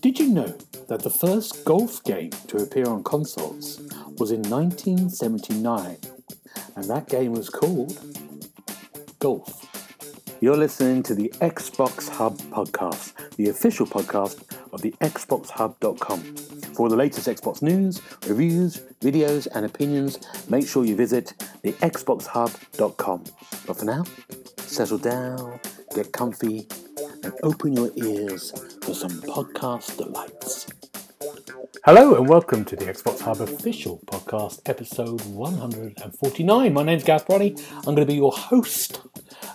Did you know that the first golf game to appear on consoles was in 1979? And that game was called Golf. You're listening to the Xbox Hub podcast, the official podcast of the XboxHub.com. For the latest Xbox news, reviews, videos, and opinions, make sure you visit the XboxHub.com. But for now, settle down, get comfy, and open your ears for some podcast delights. Hello and welcome to the Xbox Hub official podcast, episode 149. My name's Gareth Bronny. I'm going to be your host,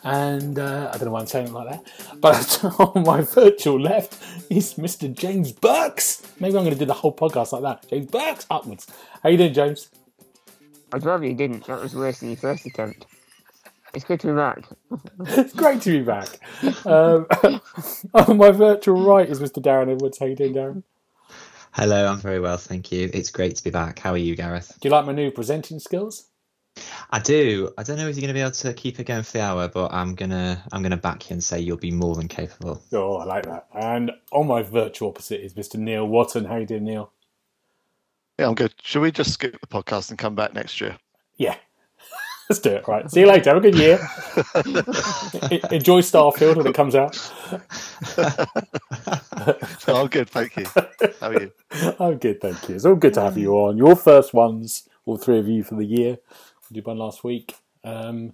and uh, I don't know why I'm saying it like that, but on my virtual left is Mr. James Burks. Maybe I'm going to do the whole podcast like that. James Burks upwards. How you doing, James? I'd rather you didn't. That was worse than your first attempt. It's good to be back. it's great to be back. Um, on my virtual right is Mr. Darren Edwards. How you doing, Darren? Hello, I'm very well, thank you. It's great to be back. How are you, Gareth? Do you like my new presenting skills? I do. I don't know if you're going to be able to keep it going for the hour, but I'm gonna I'm gonna back you and say you'll be more than capable. Oh, I like that. And on my virtual opposite is Mr. Neil Watton. How you doing, Neil? Yeah, I'm good. Should we just skip the podcast and come back next year? Yeah. Let's do it. Right. See you later. Have a good year. Enjoy Starfield when it comes out. no, I'm good, thank you. How are you? I'm good, thank you. It's all good to have you on. Your first ones, all three of you for the year. We did one last week. Um,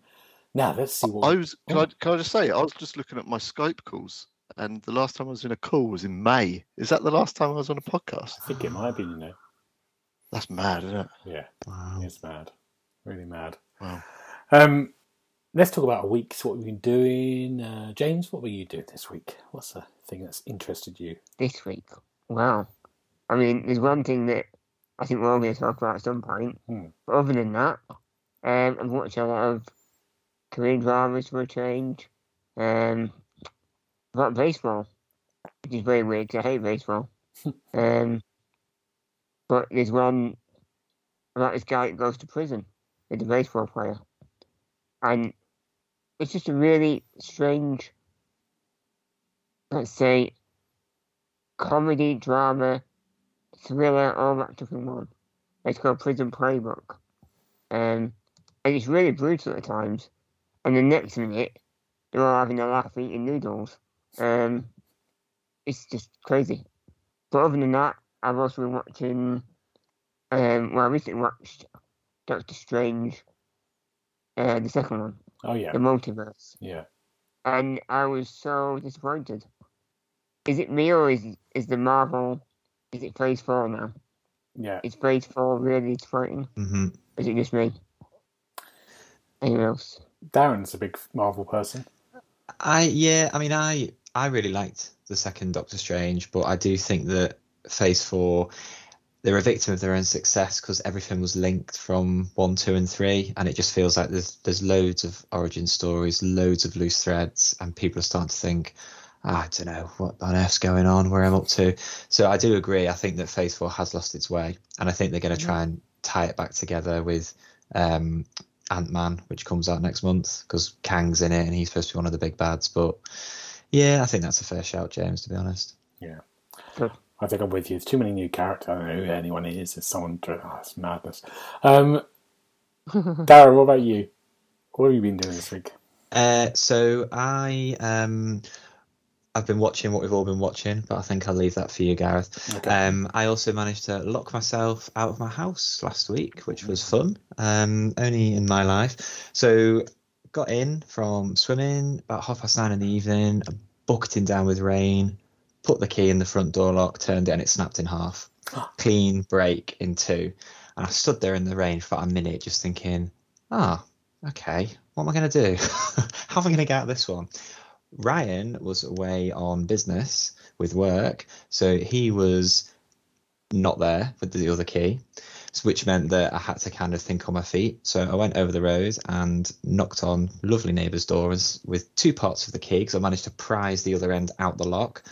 now let's see what I was. Can, I, can I just say? I was just looking at my Skype calls, and the last time I was in a call was in May. Is that the last time I was on a podcast? I think it might be. You know. That's mad, isn't it? Yeah, wow. it's mad. Really mad. Wow. Um, let's talk about a week. So what we've been doing. Uh, James, what were you doing this week? What's the thing that's interested you? This week? Wow. I mean, there's one thing that I think we're all going to talk about at some point. Hmm. But other than that, um, I've watched a lot of Korean dramas for a change. Um, about baseball, which is very weird because I hate baseball. um, but there's one about this guy that goes to prison with a baseball player. And it's just a really strange, let's say, comedy, drama, thriller, all wrapped up in one. It's called Prison Playbook. Um, and it's really brutal at times. And the next minute, they're all having a laugh eating noodles. Um, it's just crazy. But other than that, I've also been watching, um, well, I recently watched Doctor Strange, uh, the second one. Oh yeah. The multiverse. Yeah. And I was so disappointed. Is it me or is is the Marvel? Is it Phase Four now? Yeah. Is Phase Four really disappointing? Mm-hmm. Is it just me? Anyone else? Darren's a big Marvel person. I yeah, I mean I I really liked the second Doctor Strange, but I do think that Phase Four they're a victim of their own success because everything was linked from one, two, and three, and it just feels like there's there's loads of origin stories, loads of loose threads, and people are starting to think, oh, I don't know what on earth's going on, where I'm up to. So I do agree. I think that Phase Four has lost its way, and I think they're going to try and tie it back together with um, Ant Man, which comes out next month because Kang's in it and he's supposed to be one of the big bads. But yeah, I think that's a fair shout, James. To be honest. Yeah. Good. I think I'm with you. There's too many new characters. I don't know who anyone is. It's someone. Oh, it's madness. Um, Darren, what about you? What have you been doing this week? Uh, so I um, I've been watching what we've all been watching, but I think I'll leave that for you, Gareth. Okay. Um, I also managed to lock myself out of my house last week, which was fun. Um, only in my life. So got in from swimming about half past nine in the evening, bucketing down with rain, put the key in the front door lock, turned it, and it snapped in half. Clean break in two. And I stood there in the rain for a minute, just thinking, ah, okay, what am I going to do? How am I going to get out of this one? Ryan was away on business with work, so he was not there with the other key, which meant that I had to kind of think on my feet. So I went over the road and knocked on lovely neighbours' doors with two parts of the key because I managed to prise the other end out the lock.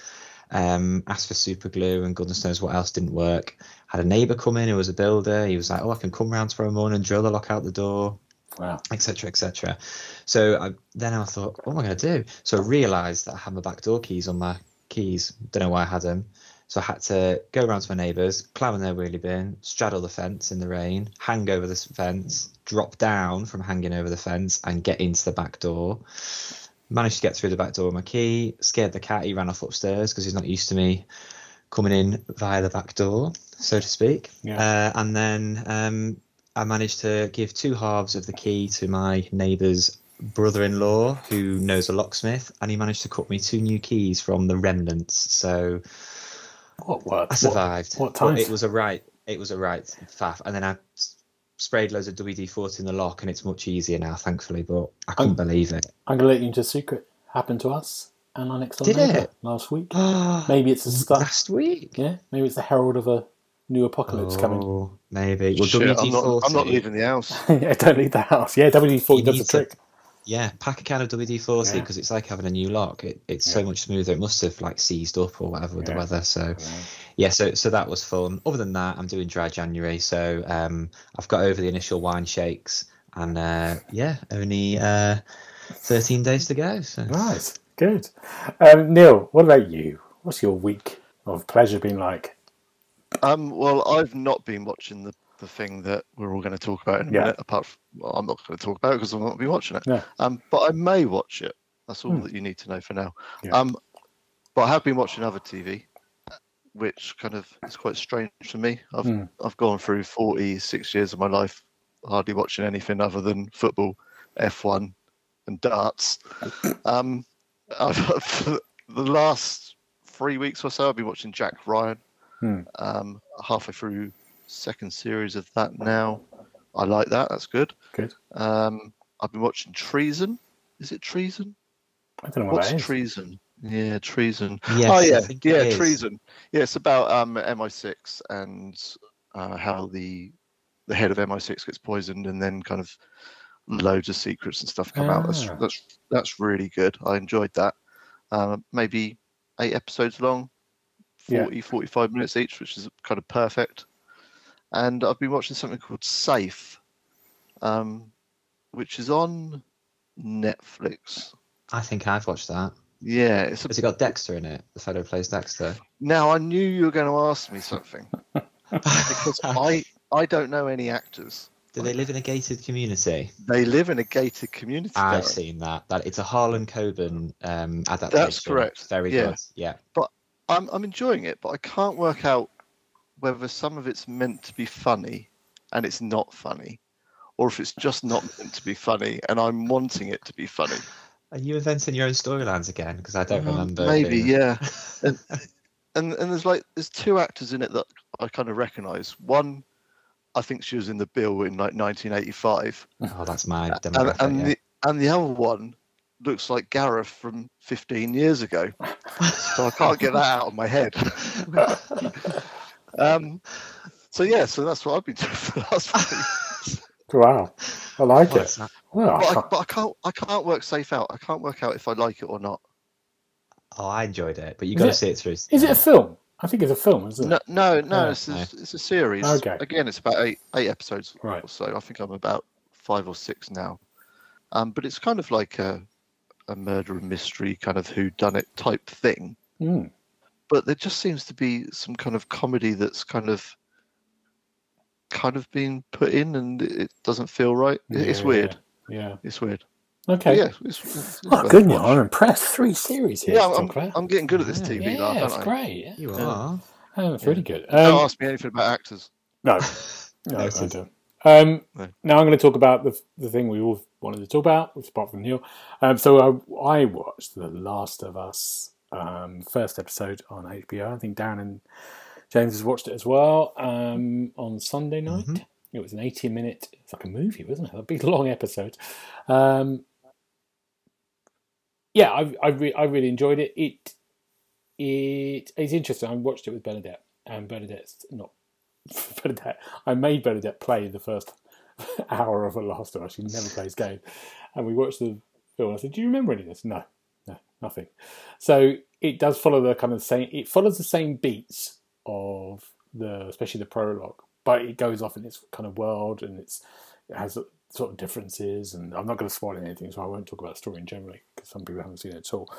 Um, asked for super glue and goodness knows what else didn't work. Had a neighbour come in who was a builder. He was like, "Oh, I can come round tomorrow morning and drill the lock out the door." Wow. etc etc so I, then i thought what am i going to do so i realized that i had my back door keys on my keys don't know why i had them so i had to go around to my neighbours climb in their wheelie bin straddle the fence in the rain hang over the fence drop down from hanging over the fence and get into the back door managed to get through the back door with my key scared the cat he ran off upstairs because he's not used to me coming in via the back door so to speak Yeah. uh, and then um, I managed to give two halves of the key to my neighbour's brother-in-law, who knows a locksmith, and he managed to cut me two new keys from the remnants. So What worked? I survived. what But times? It was a right. It was a right faff. And then I sprayed loads of WD-40 in the lock, and it's much easier now, thankfully. But I couldn't Um, believe it. I'm going to let you into a secret. Happened to us and our next door Did neighbour it? last week. Maybe it's a start. Last week. Yeah, maybe it's the herald of a new apocalypse coming. Oh, maybe. Well, Shit, I'm, WD-40. not, I'm not leaving the house. yeah, don't leave the house. Yeah, WD You forty does the to- trick. Yeah, pack a can of WD-40 Yeah. because it's like having a new lock. It, it's so much smoother. It must have like seized up or whatever with Yeah. the weather. So Yeah. yeah, so so that was fun. Other than that, I'm doing dry January, so um, I've got over the initial wine shakes, and uh, yeah, only uh, 13 days to go. So Nice, good. Um, Neil, what about you? What's your week of pleasure been like? Um, well, I've not been watching the, the thing that we're all going to talk about in a Yeah. minute. Apart from, well, I'm not going to talk about it because I'm not going to be watching it. No. Um, but I may watch it. That's all Hmm. that you need to know for now. Yeah. Um, but I have been watching other TV, which kind of is quite strange for me. I've Hmm. I've gone through 46 years of my life hardly watching anything other than football, F1, and darts. um, I've, the last three weeks or so, I've been watching Jack Ryan. Hmm. Um, halfway through second series of that now. I like that. That's good. Good. Um, I've been watching Treason. Is it Treason? I don't know what What's that is. Treason? Yeah, Treason. yes, oh yeah, yeah. Treason. Yeah, it's about um, MI6 and uh, how the the head of MI6 gets poisoned, and then kind of loads of secrets and stuff come out. That's Ah. that's that's really good. I enjoyed that. Um, maybe eight episodes long, Yeah. 40, 45 minutes each, which is kind of perfect. And I've been watching something called Safe, um, which is on Netflix. I think I've watched that. Yeah, it's a Has it got Dexter in it? The fellow who plays Dexter. Now I knew you were going to ask me something because I I don't know any actors. Do they live in a gated community? They live in a gated community. I've Darren. seen that. That it's a Harlan Coben um, adaptation. correct. Very Yeah. good. Yeah. But I'm I'm enjoying it, but I can't work out whether some of it's meant to be funny and it's not funny, or if it's just not meant to be funny and I'm wanting it to be funny. Are you inventing your own storylines again? Because I don't Um, remember. Maybe, being- yeah. and, and and there's like there's two actors in it that I kind of recognise. One, I think she was in the Bill in like 1985. Oh, that's my and, and yeah. the and the other one looks like Gareth from 15 years ago. So I can't get that out of my head. um, so yeah, so that's what I've been doing for the last few weeks. Wow, I like it. Well, But I, but I can't I can't work safe out. I can't work out if I like it or not. oh, I enjoyed it, but you got to see it through. is it a film? I think it's a film, isn't No, it? no, no. Oh, it's, no. a, it's a series. Okay. Again, it's about eight eight episodes Right. or so. I think I'm about five or six now. Um, but it's kind of like a a murder and mystery kind of who done it type thing. Mm. But there just seems to be some kind of comedy that's kind of kind of being put in and it doesn't feel right It- it's weird Yeah. it's weird Okay. But yeah it's, it's, it's Oh, worth good, a Neil. watch. I'm impressed. Three series here. yeah I'm, talk about. I'm getting good at this tv now yeah, don't it's great. Yeah. You Yeah. are. Oh, that's Yeah. really good. don't Um, ask me anything about actors no, no, I don't. Um, No. Now I'm going to talk about the the thing we all wanted to talk about, apart from Neil. Um, so I, I watched The Last of Us um, first episode on HBO. I think Dan and James has watched it as well um, on Sunday night. Mhm. It was an 80 minute. It's like a movie, wasn't it? A big long episode. Um, yeah, I I, re- I really enjoyed it. It it it's interesting. I watched it with Bernadette, and Bernadette's not Bernadette. I made Bernadette play the first hour of The Last Us. She never plays games, and we watched the film. I said, "Do you remember any of this?" No, nothing. So it does follow the kind of same. It follows the same beats of the, especially the prologue, but it goes off in its kind of world, and it's it has sort of differences, and I'm not going to spoil anything, so I won't talk about the story in generally because some people haven't seen it at all.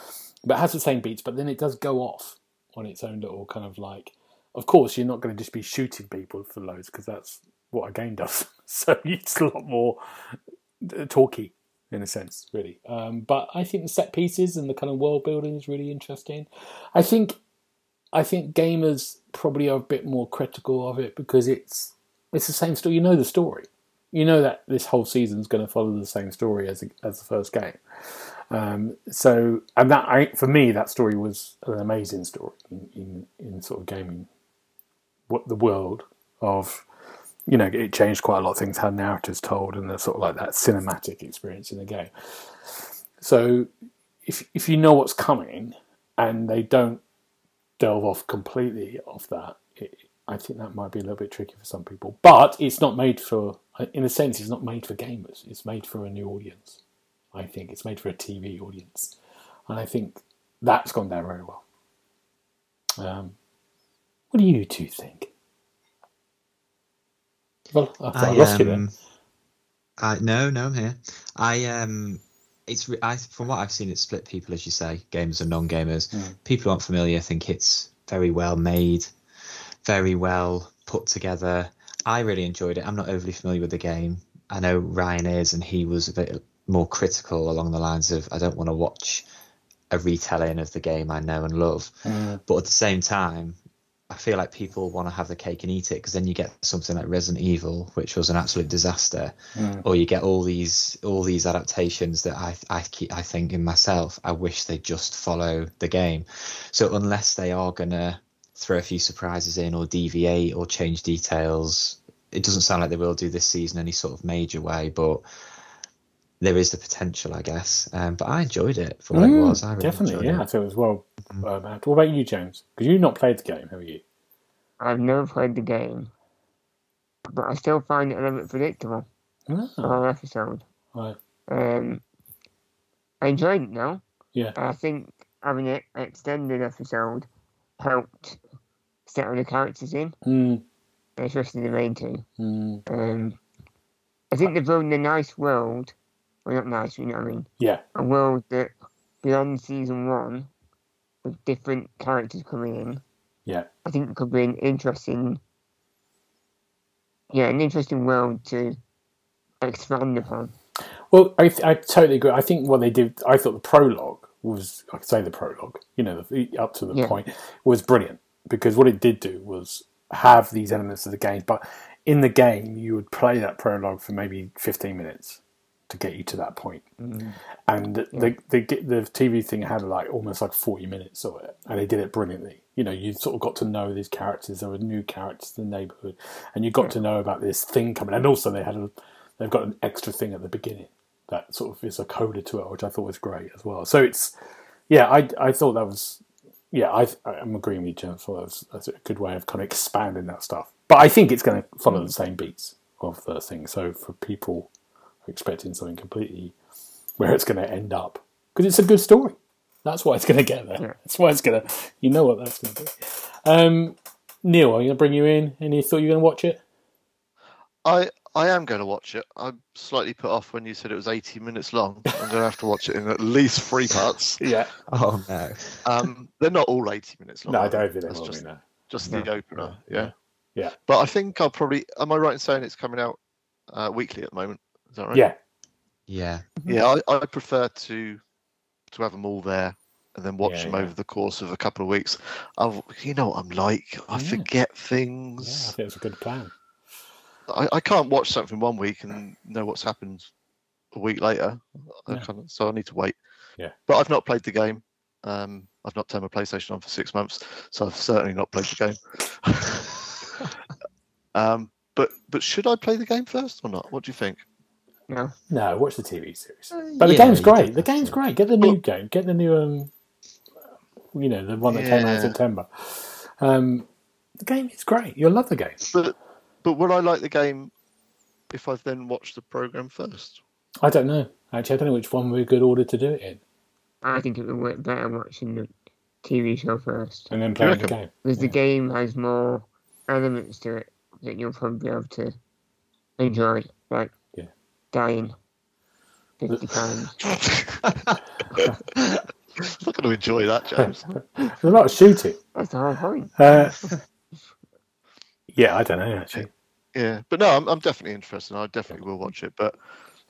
But it has the same beats, but then it does go off on its own little kind of like. Of course, you're not going to just be shooting people for loads because that's what a game does. So it's a lot more uh, talky in a sense, really. Um, but I think the set pieces and the kind of world building is really interesting. I think, I think gamers probably are a bit more critical of it because it's it's the same story. You know the story. You know that this whole season is going to follow the same story as as the first game. Um, so, and that I, for me, that story was an amazing story in, in, in sort of gaming. What the world of you know, it changed quite a lot of things how narratives told and the sort of like that cinematic experience in the game. So if if you know what's coming and they don't delve off completely off that, it, I think that might be a little bit tricky for some people. But it's not made for, in a sense, it's not made for gamers. It's made for a new audience. I think it's made for a TV audience, and I think that's gone down very well. Um, what do you two think? Well, I, I, lost you um, I no, no, I'm here. I um, it's I from what I've seen, it's split people, as you say, gamers and non-gamers. Mm. People who aren't familiar think it's very well made, very well put together. I really enjoyed it. I'm not overly familiar with the game. I know Ryan is, and he was a bit more critical along the lines of, I don't want to watch a retelling of the game I know and love. Mm. But at the same time, I feel like people want to have the cake and eat it because then you get something like Resident Evil, which was an absolute disaster, Mm. or you get all these all these adaptations that I I keep I think in myself I wish they just follow the game. So unless they are gonna throw a few surprises in or deviate or change details, it doesn't sound like they will do this season any sort of major way, but there is the potential, I guess. Um, but I enjoyed it for what it Mm, was. I really definitely, enjoyed yeah. I It. thought it was well uh. What about you, James? Because you've not played the game, have you? I've never played the game, but I still find it a little bit predictable Ah, per episode. right. Um, I enjoyed it now. Yeah. I think having an extended episode helped settle the characters in, Mm, especially the main two. mm, Um, I think they've building a nice world. Well, not nice, you know what I mean? yeah, A world that beyond season one, with different characters coming in, yeah. I think it could be an interesting, yeah, an interesting world to expand upon. Well, I, I totally agree. I think what they did, I thought the prologue was, I could say the prologue, you know, the, up to the Yeah. point, was brilliant because what it did do was have these elements of the game, but in the game, you would play that prologue for maybe 15 minutes to get you to that point. Mm. And the, the, the the TV thing had like almost like 40 minutes of it, and they did it brilliantly. You know, you sort of got to know these characters. There were new characters in the neighborhood, and you got to know about this thing coming. And also, they had a, they've got an extra thing at the beginning that sort of is a coda to it, which I thought was great as well. So it's, yeah, I I thought that was, yeah, I I'm agreeing with you, Jen. I thought that was, that's a good way of kind of expanding that stuff. But I think it's going to follow the same beats of the thing. So for people expecting something completely where it's going to end up, because it's a good story. That's why it's going to get there. Yeah. That's why it's going to. You know what that's going to be. Um, Neil, I'm going to bring you in. And you thought you were going to watch it? I I am going to watch it. I'm slightly put off when you said it was 80 minutes long. I'm going to have to watch it in at least three parts. Yeah. Oh no. Um, they're not all 80 minutes long. No, I don't think That's they will just, no. just No. the opener. Yeah. Yeah. Yeah. But I think I'll probably. Am I right in saying it's coming out uh, weekly at the moment? Is that right? Yeah. Yeah. Yeah. I, I prefer to to have them all there and then watch Yeah, them yeah. over the course of a couple of weeks. I've, you know what I'm like. I Yeah. forget Yeah, I things. think it's a good plan. I, I can't watch something one week and know what's happened a week later. I can't, so I need to wait. Yeah. But I've not played the game. Um, I've not turned my PlayStation on for six months, so I've certainly not played the game. um, but but should I play the game first or not? What do you think? No, No, watch the TV series. But the Yeah, game's great. do The game's to. great. Get the new game. Get the new, um, you know, the one that came out in September. Um, the game is great. You'll love the game. But but would I like the game if I've then watched the program first? I don't know. Actually, I don't know which one would be a good order to do it in, I think it would work better watching the TV show first. and then playing the game. Because the game has more elements to it that you'll probably be able to enjoy. Like Yeah. dying 50 times. I'm not going to enjoy that, James. There's a lot of shooting. That's the whole point. Uh, yeah, I don't know actually. Yeah, but no, I'm, I'm definitely interested. I definitely will watch it. But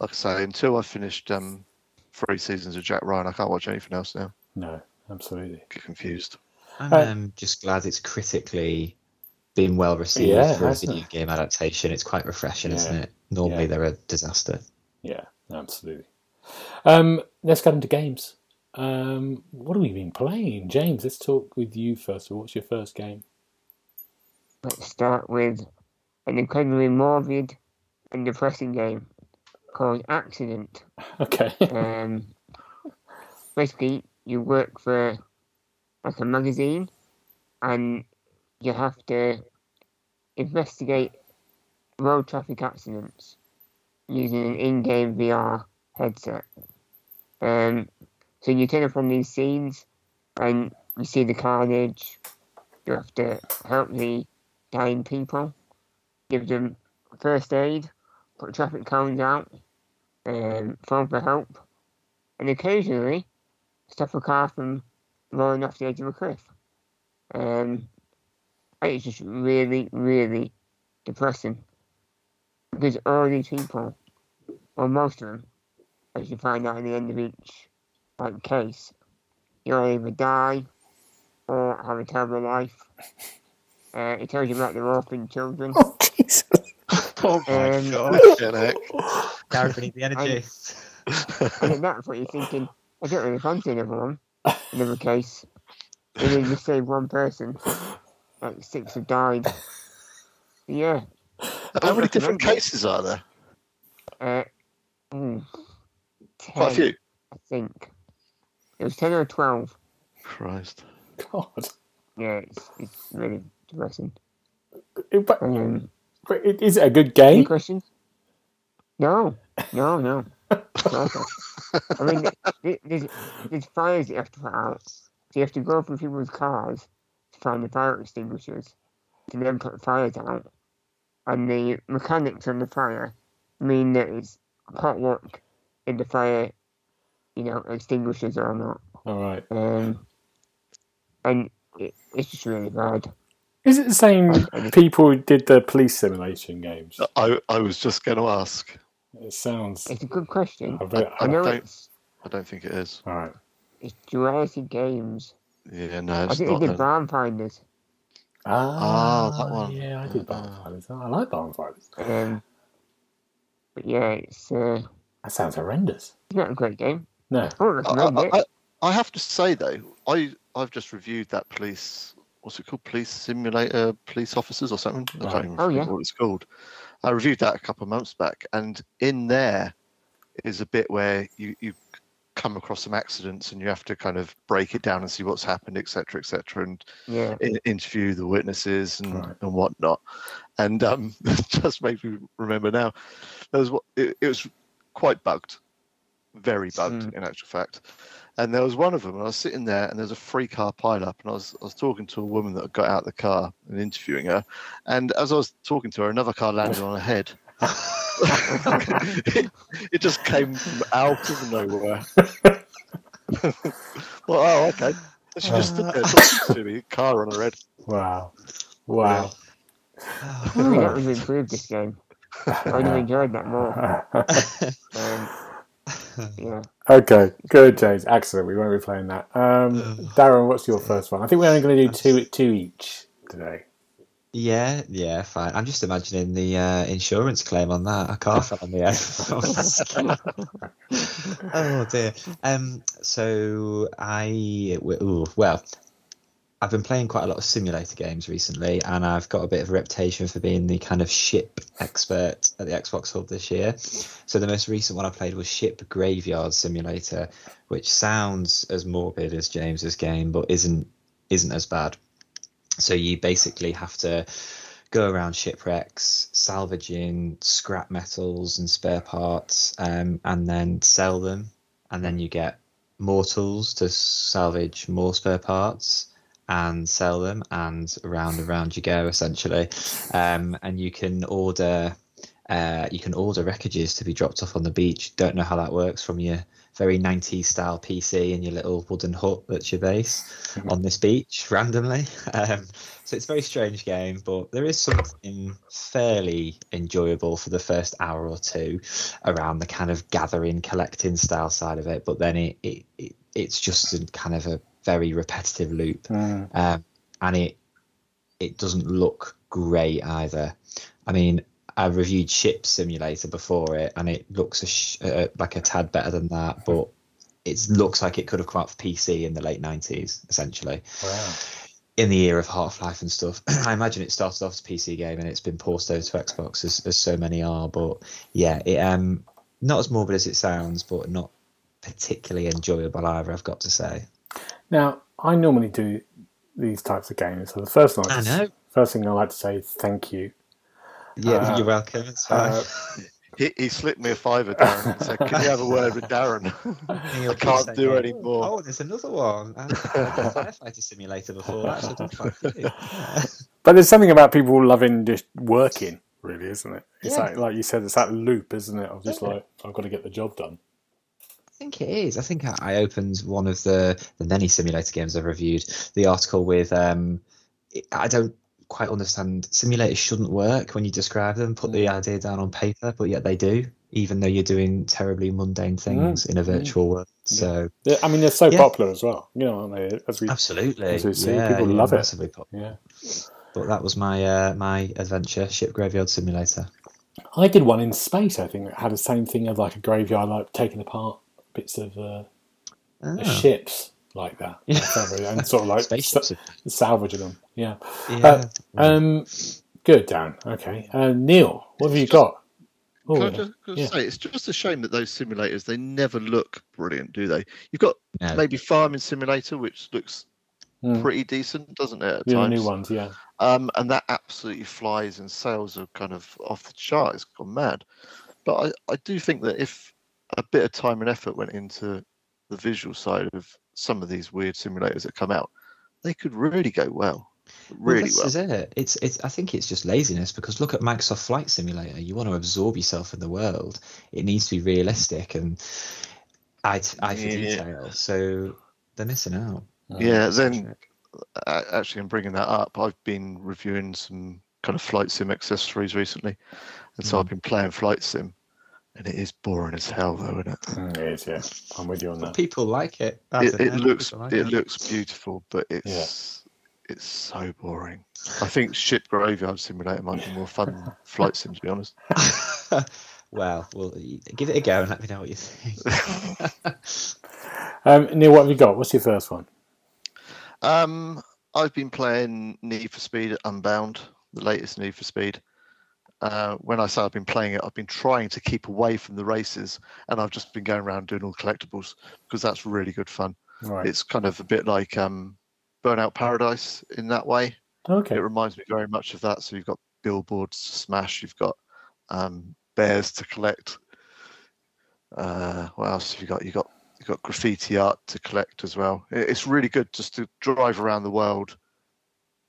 like I say, until I've finished um, three seasons of Jack Ryan, I can't watch anything else now. No, absolutely. Get confused. I'm um, just glad it's critically been well received Yeah, for a video it? game adaptation. It's quite refreshing, isn't it? Normally Yeah. they're a disaster. Yeah, absolutely. Um, let's get into games. Um, what have we been playing, James? Let's talk with you first. of all. What's your first game? Let's start with an incredibly morbid and depressing game called Accident. Okay. Um, basically, you work for like a magazine, and you have to investigate road traffic accidents using an in-game VR headset. Um, so you turn up on these scenes, and you see the carnage. You have to help the dying people, give them first aid, put traffic cones out, um, phone for help, and occasionally stop a car from rolling off the edge of a cliff. Um, it's just really, really depressing because all these people, or most of them, as you find out at the end of each like case, you'll either die or have a terrible life. Uh, it tells you about their orphan children. oh Jesus! Oh my Um, god, Jack. Gareth, we need the energy. And at that point, you're thinking, I don't really fancy another one, another case. And then you save one person, like six have died. Yeah. How many different cases are there? Uh, mm, Quite a few. I think. It was 10 or 12. Christ. God. Yeah, it's, it's really depressing. But- Um, but it- is it a good any game? questions? No, no, no. I mean, there's, there's fires that you have to put out. So you have to go through people's cars to find the fire extinguishers to then put fires out. And the mechanics on the fire mean that it's hot work in the fire, you know, extinguishes or not. All right. Um, and it, it's just really bad. Is it the same people who did the police simulation games? I, I was just going to ask. It sounds. It's a good question. I bet- I know don't- it's, I don't think it is. All right. it's Duality Games. Yeah, no, I it's think not. they then. did Barn Finders. Ah, that one. Yeah, I did Barn Finders. I like Barn Finders. Um, but yeah, it's, uh, That sounds horrendous. it's not a great game. No. I I, I. I, I have to say though, I I've just reviewed that police. What's it called? Police simulator, police officers or something. I Right. can't even Oh, remember yeah. what it's called. I reviewed that a couple of months back, and in there is a bit where you you come across some accidents and you have to kind of break it down and see what's happened, etc., etc., and yeah. in, interview the witnesses and, Right. and whatnot. And um, just makes me remember now. There was what it, it was quite bugged, very bugged Mm. in actual fact. And there was one of them, and I was sitting there, and there's a free car pile up, and I was I was talking to a woman that got out of the car and interviewing her, and as I was talking to her, another car landed on her head. It, it just came out of nowhere. well, oh, okay. She just stood there talking to me, car on her head. Wow. Wow. I mean, that would have improved this game. I would have enjoyed that more. Um, yeah. okay, good, James. Excellent. We won't be playing that. Um, Darren, what's your first one? I think we're only going to do two, two each today. Yeah, yeah, fine. I'm just imagining the uh, insurance claim on that. A car fell on the head. oh dear. Um. So I ooh, well, I've been playing quite a lot of simulator games recently, and I've got a bit of a reputation for being the kind of ship expert at the Xbox Hub this year. So the most recent one I played was Ship Graveyard Simulator, which sounds as morbid as James's game, but isn't isn't as bad. So you basically have to go around shipwrecks, salvaging scrap metals and spare parts, um, and then sell them. And then you get more tools to salvage more spare parts and sell them. And round and round you go, essentially. Um, and you can order Uh, you can order wreckages to be dropped off on the beach. Don't know how that works from your very 90s style PC and your little wooden hut that's your base on this beach randomly. Um, so it's a very strange game, but there is something fairly enjoyable for the first hour or two around the kind of gathering, collecting style side of it. But then it, it, it it's just a kind of a very repetitive loop, Mm. um, and it it doesn't look great either. I mean, I reviewed Ship Simulator before it, and it looks a sh- uh, like a tad better than that, but it looks like it could have come out for PC in the late '90s, essentially, Wow. in the year of Half Life and stuff. I imagine it started off as a PC game and it's been ported over to Xbox, as, as so many are. But yeah, it um not as morbid as it sounds, but not particularly enjoyable either. I've got to say. Now, I normally do these types of games. So the first thing I, I know. first thing I like to say is thank you. Yeah, Uh, you're welcome. It's fine. Uh, He, he slipped me a fiver, Darren, and said, "Can you have a word with Darren?" I can't do any more. Oh, there's another one. I've played Firefighter Simulator before. Actually, I've done quite a few. But there's something about people loving just working, really, isn't it? It's Yeah. like, like you said, it's that loop, isn't it? Of just Yeah. like, I've got to get the job done. I think it is. I think I, I opened one of the the many simulator games I've reviewed. The article with um, I don't quite understand. Simulators shouldn't work when you describe them. Put the idea down on paper, but yet they do, even though you're doing terribly mundane things in a virtual world. So They're- I mean, they're so Yeah. popular as well, you know, aren't they? As we, absolutely, As we see, yeah, people yeah, love it. massively popular. yeah. But that was my uh, my adventure ship graveyard simulator. I did one in space, I think, that had the same thing of like a graveyard, like taking apart bits of uh, Ah. ships like that. Yeah. and sort of like Spaceships. sa- salvaging them. Yeah. Yeah. Um, good, Dan. Okay. Uh, Neil, what have you got? Oh, Can I yeah. just, just Yeah. say, it's just a shame that those simulators they never look brilliant, do they? You've got No. maybe Farming Simulator, which looks Mm. pretty decent, doesn't it? At Yeah, the times, new ones, yeah. um, and that absolutely flies, and sales are kind of off the chart. It's gone mad. But I, I do think that if a bit of time and effort went into the visual side of some of these weird simulators that come out, they could really go well, Well, really this well. is it. It's it's. I think it's just laziness because look at Microsoft Flight Simulator. You want to absorb yourself in the world. It needs to be realistic and eye, t- eye for Yeah. detail. So they're missing out. Yeah, then actually, in bringing that up, I've been reviewing some kind of flight sim accessories recently, and so hmm. I've been playing flight sim, and it is boring as hell, though, isn't it? Mm, it is, yeah. I'm with you on But that. people like it. I It, it looks like it looks beautiful, but it's it's so boring. I think Ship Graveyard Simulator might be more fun than flight sim, to be honest. well, well, give it a go and let me know what you think. Um, Neil, what have you got? What's your first one? Um, I've been playing Need for Speed Unbound, the latest Need for Speed. Uh, when I say I've been playing it, I've been trying to keep away from the races, and I've just been going around doing all collectibles because that's really good fun. Right. It's kind of a bit like um, Burnout Paradise in that way. okay. It reminds me very much of that. So you've got billboards to smash, you've got um, bears to collect. Uh, what else have you got? You got you got graffiti art to collect as well. It's really good just to drive around the world,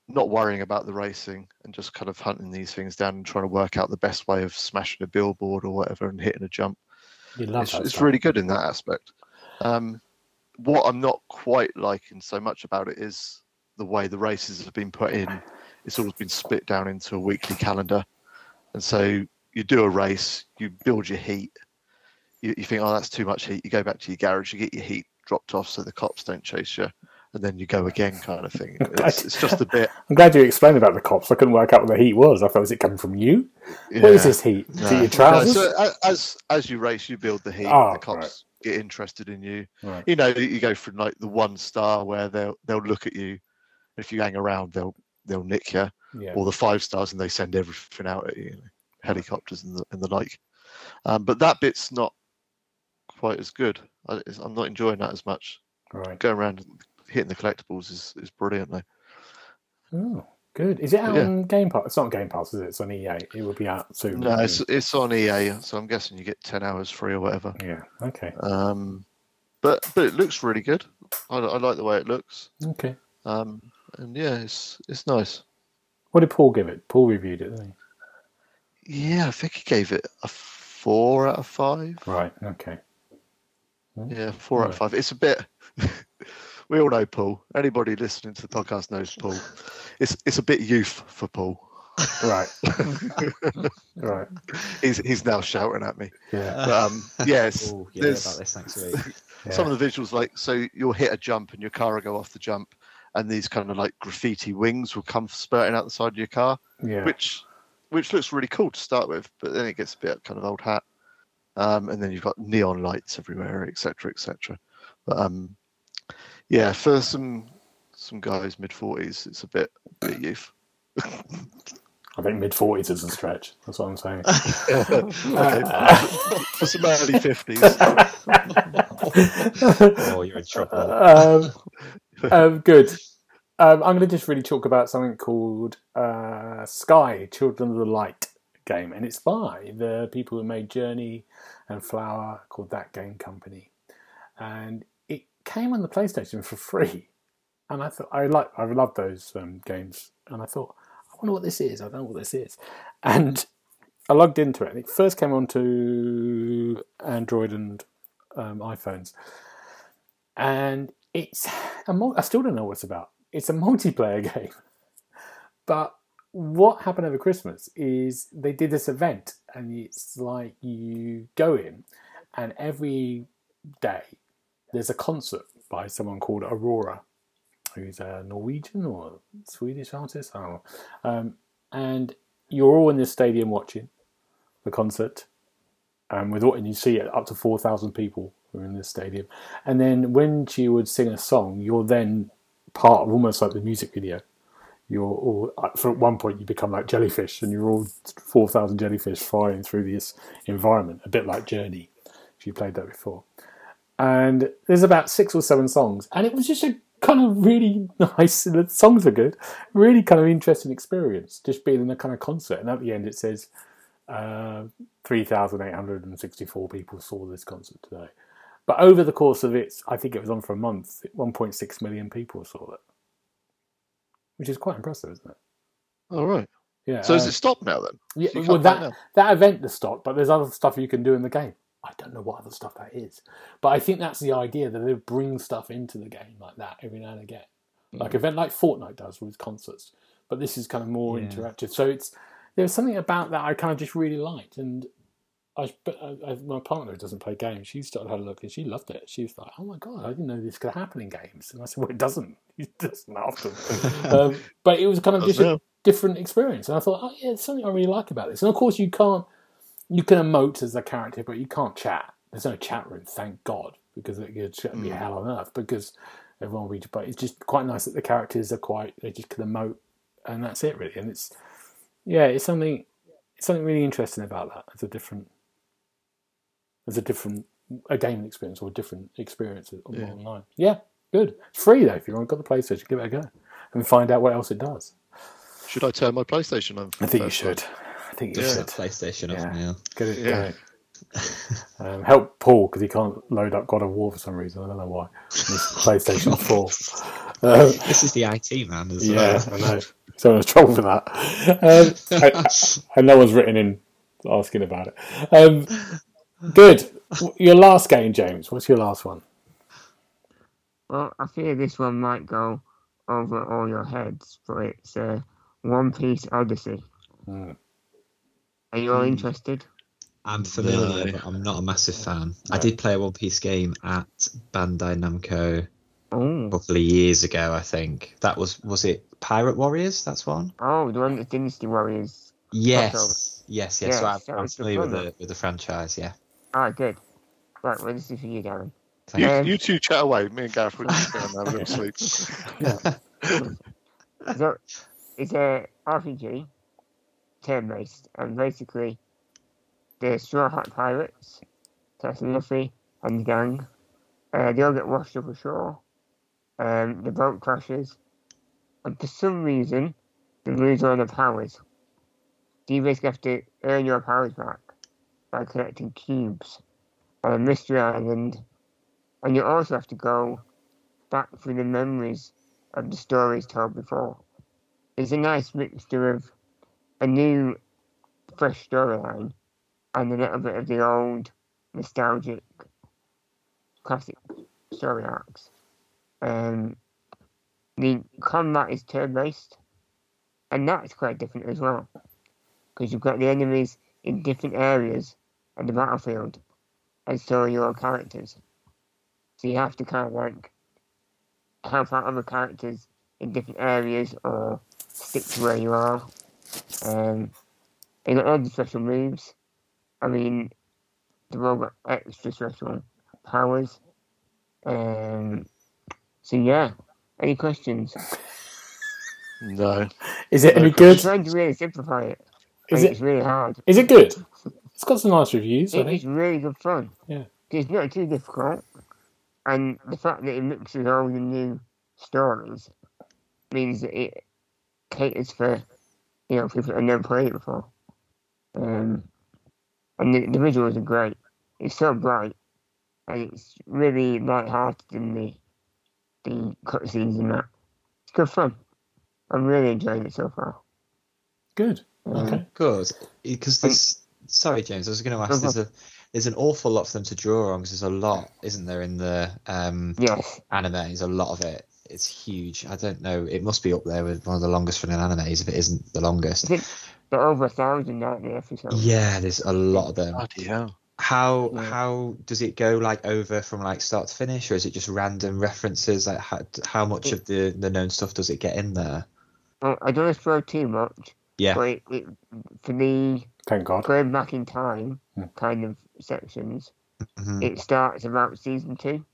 not worrying about the racing and just kind of hunting these things down and trying to work out the best way of smashing a billboard or whatever and hitting a jump. You love It's, that it's really good in that aspect. Um, what I'm not quite liking so much about it is the way the races have been put in. It's always been split down into a weekly calendar, and so you do a race, you build your heat. You, you think, oh, that's too much heat. You go back to your garage, you get your heat dropped off so the cops don't chase you, and then you go again, kind of thing. It's, it's just a bit. I'm glad you explained about the cops. I couldn't work out what the heat was. I thought, was it coming from you? What is this heat? Is it your trousers? No, so as as you race, you build the heat. Oh, the cops get interested in you. Right. You know, you go from like the one star where they'll they'll look at you. If you hang around, they'll they'll nick you. yeah. Or the five stars, and they send everything out at you, you know, helicopters and the and the like. Um, but that bit's not quite as good. I, I'm not enjoying that as much. Right. Going around and hitting the collectibles is is brilliant though. Oh, good. Is it out Yeah. on Game Pass? It's not Game Pass, is it? It's on EA. It will be out soon. No, it's it's on EA, so I'm guessing you get ten hours free or whatever. yeah. Okay. Um, but but it looks really good. I, I like the way it looks. Okay. Um, and yeah, it's it's nice. What did Paul give it? Paul reviewed it, didn't he? yeah, I think he gave it a four out of five. Right. Okay. Yeah, four out of five. It's a bit. we all know Paul. Anybody listening to the podcast knows Paul. It's it's a bit youth for Paul. Right. right. He's he's now shouting at me. Yeah. But, um, yes, Oh, yeah, about this next week. yeah. some of the visuals like so you'll hit a jump and your car will go off the jump, and these kind of like graffiti wings will come spurting out the side of your car, yeah. which which looks really cool to start with, but then it gets a bit kind of old hat. Um, and then you've got neon lights everywhere, etc., etc. But um, yeah, for some some guys mid forties, it's a bit bit youth. I think mid forties is a stretch. That's what I'm saying. okay. for some early fifties. Oh, you're in trouble. um, um, good. Um, I'm going to just really talk about something called uh, Sky Children of the Light game, and it's by the people who made Journey and Flower, called That Game Company, and it came on the PlayStation for free. And I thought I like I love those um, games, and I thought I wonder what this is. I don't know what this is, and I logged into it. And it first came onto Android and um, iPhones, and it's a mul- I still don't know what it's about. It's a multiplayer game, but what happened over Christmas is they did this event, and it's like you go in, and every day there's a concert by someone called Aurora, who's a Norwegian or Swedish artist. I. Um, and you're all in this stadium watching the concert, and with and you see up to four thousand people were in this stadium. And then when she would sing a song, you're then part of almost like the music video. You're all for at one point you become like jellyfish, and you're all four thousand jellyfish flying through this environment, a bit like Journey. If you played that before, and there's about six or seven songs, and it was just a kind of really nice. The songs are good, really kind of interesting experience, just being in a kind of concert. And at the end, it says uh, 3,864 people saw this concert today. But over the course of it, I think it was on for a month, 1.6 million people saw it, which is quite impressive, isn't it? All right. Yeah. So has uh, it stopped now then? yeah, well, that that event has stopped, but there's other stuff you can do in the game. I don't know what other stuff that is, but I think that's the idea that they bring stuff into the game like that every now and again, like event like Fortnite does with concerts. But this is kind of more Yeah. interactive. So it's there's something about that I kind of just really liked, and I, I, I my partner who doesn't play games, she started had a look and she loved it. She was like, "Oh my god, I didn't know this could happen in games." And I said, "Well, it doesn't. It doesn't often." um, but it was kind of just a different experience. And I thought, oh yeah, there's something I really like about this. And of course, you can't, you can emote as a character, but you can't chat. There's no chat room, thank God, because it would just be Mm. hell on earth. Because everyone will be, but it's just quite nice that the characters are quite, they just can emote, and that's it really. And it's, yeah, it's something, it's something really interesting about that. It's a different, it's a different, a gaming experience or a different experience on- Yeah. online. Yeah, good. It's free though. If you've got the PlayStation, give it a go and find out what else it does. Should I turn my PlayStation on? I think you should. time? Should. I think you Just should. that PlayStation off Yeah. Neil. Get it Yeah. going. Um, help Paul because he can't load up God of War for some reason. I don't know why. It's PlayStation 4. Um, This is the IT man as yeah, well. I know. So I trouble for that. Um, and, and no one's written in asking about it. Um, good. Your last game, James. What's your last one? Well, I fear this one might go over all your heads, but it's uh, One Piece Odyssey. Hmm. Are you all Hmm. interested? I'm familiar, No. but I'm not a massive fan. I did play a One Piece game at Bandai Namco a Oh, couple of years ago, I think. That was was it Pirate Warriors? That's one. oh, the one that Dynasty Warriors. Yes, yes, yes. so I'm, that I'm was the familiar with the with the franchise. Yeah. Ah, good. Right, well, this is for you, Darren. Thank You, Um, you two chat away. Me and Gareth will just go and have a little sleep. So, it's a RPG, turn-based, and basically, the Straw Hat Pirates, that's Luffy and the gang, uh, they all get washed up ashore, um, the boat crashes, and for some reason, they lose all their powers. So you basically have to earn your powers back by collecting cubes on a mystery island, and you also have to go back through the memories of the stories told before. It's a nice mixture of a new fresh storyline and a little bit of the old nostalgic classic story arcs. Um, the combat is turn based, and that's quite different as well because you've got the enemies in different areas of the battlefield, and so are your characters. So you have to kind of like help out other characters in different areas or stick to where you are. Um, you got all the special moves. I mean, the have got extra special powers. Um, so yeah, any questions? No. Is it No any I'm good? trying to really simplify it. Is and it It's really hard. is it good? It's got some nice reviews. I It think. is really good fun. Yeah. It's not too difficult. And the fact that it mixes all the new stories means that it caters for, you know, people that have never played it before. Um, and the, the visuals are great. It's so bright. And it's really light-hearted in the, the cutscenes and that. It's good fun. I'm really enjoying it so far. Good. Um, Okay. Good, because there's. Sorry, James. I was going to ask. No There's a there's an awful lot for them to draw on because there's a lot, isn't there, in the um, Yes. anime? There's a lot of it. It's huge. I don't know. It must be up there with one of the longest running animes if it isn't the longest. I think there are over a thousand, aren't there, episodes? Yeah, there's a lot of them. Bloody hell. How Yeah. how does it go like over from like start to finish, or is it just random references? Like how, how much of the the known stuff does it get in there? I don't want to spoil too much, Yeah. but it, it, for me, Thank God. going back in time Hmm. kind of sections, Mhm. it starts about season two.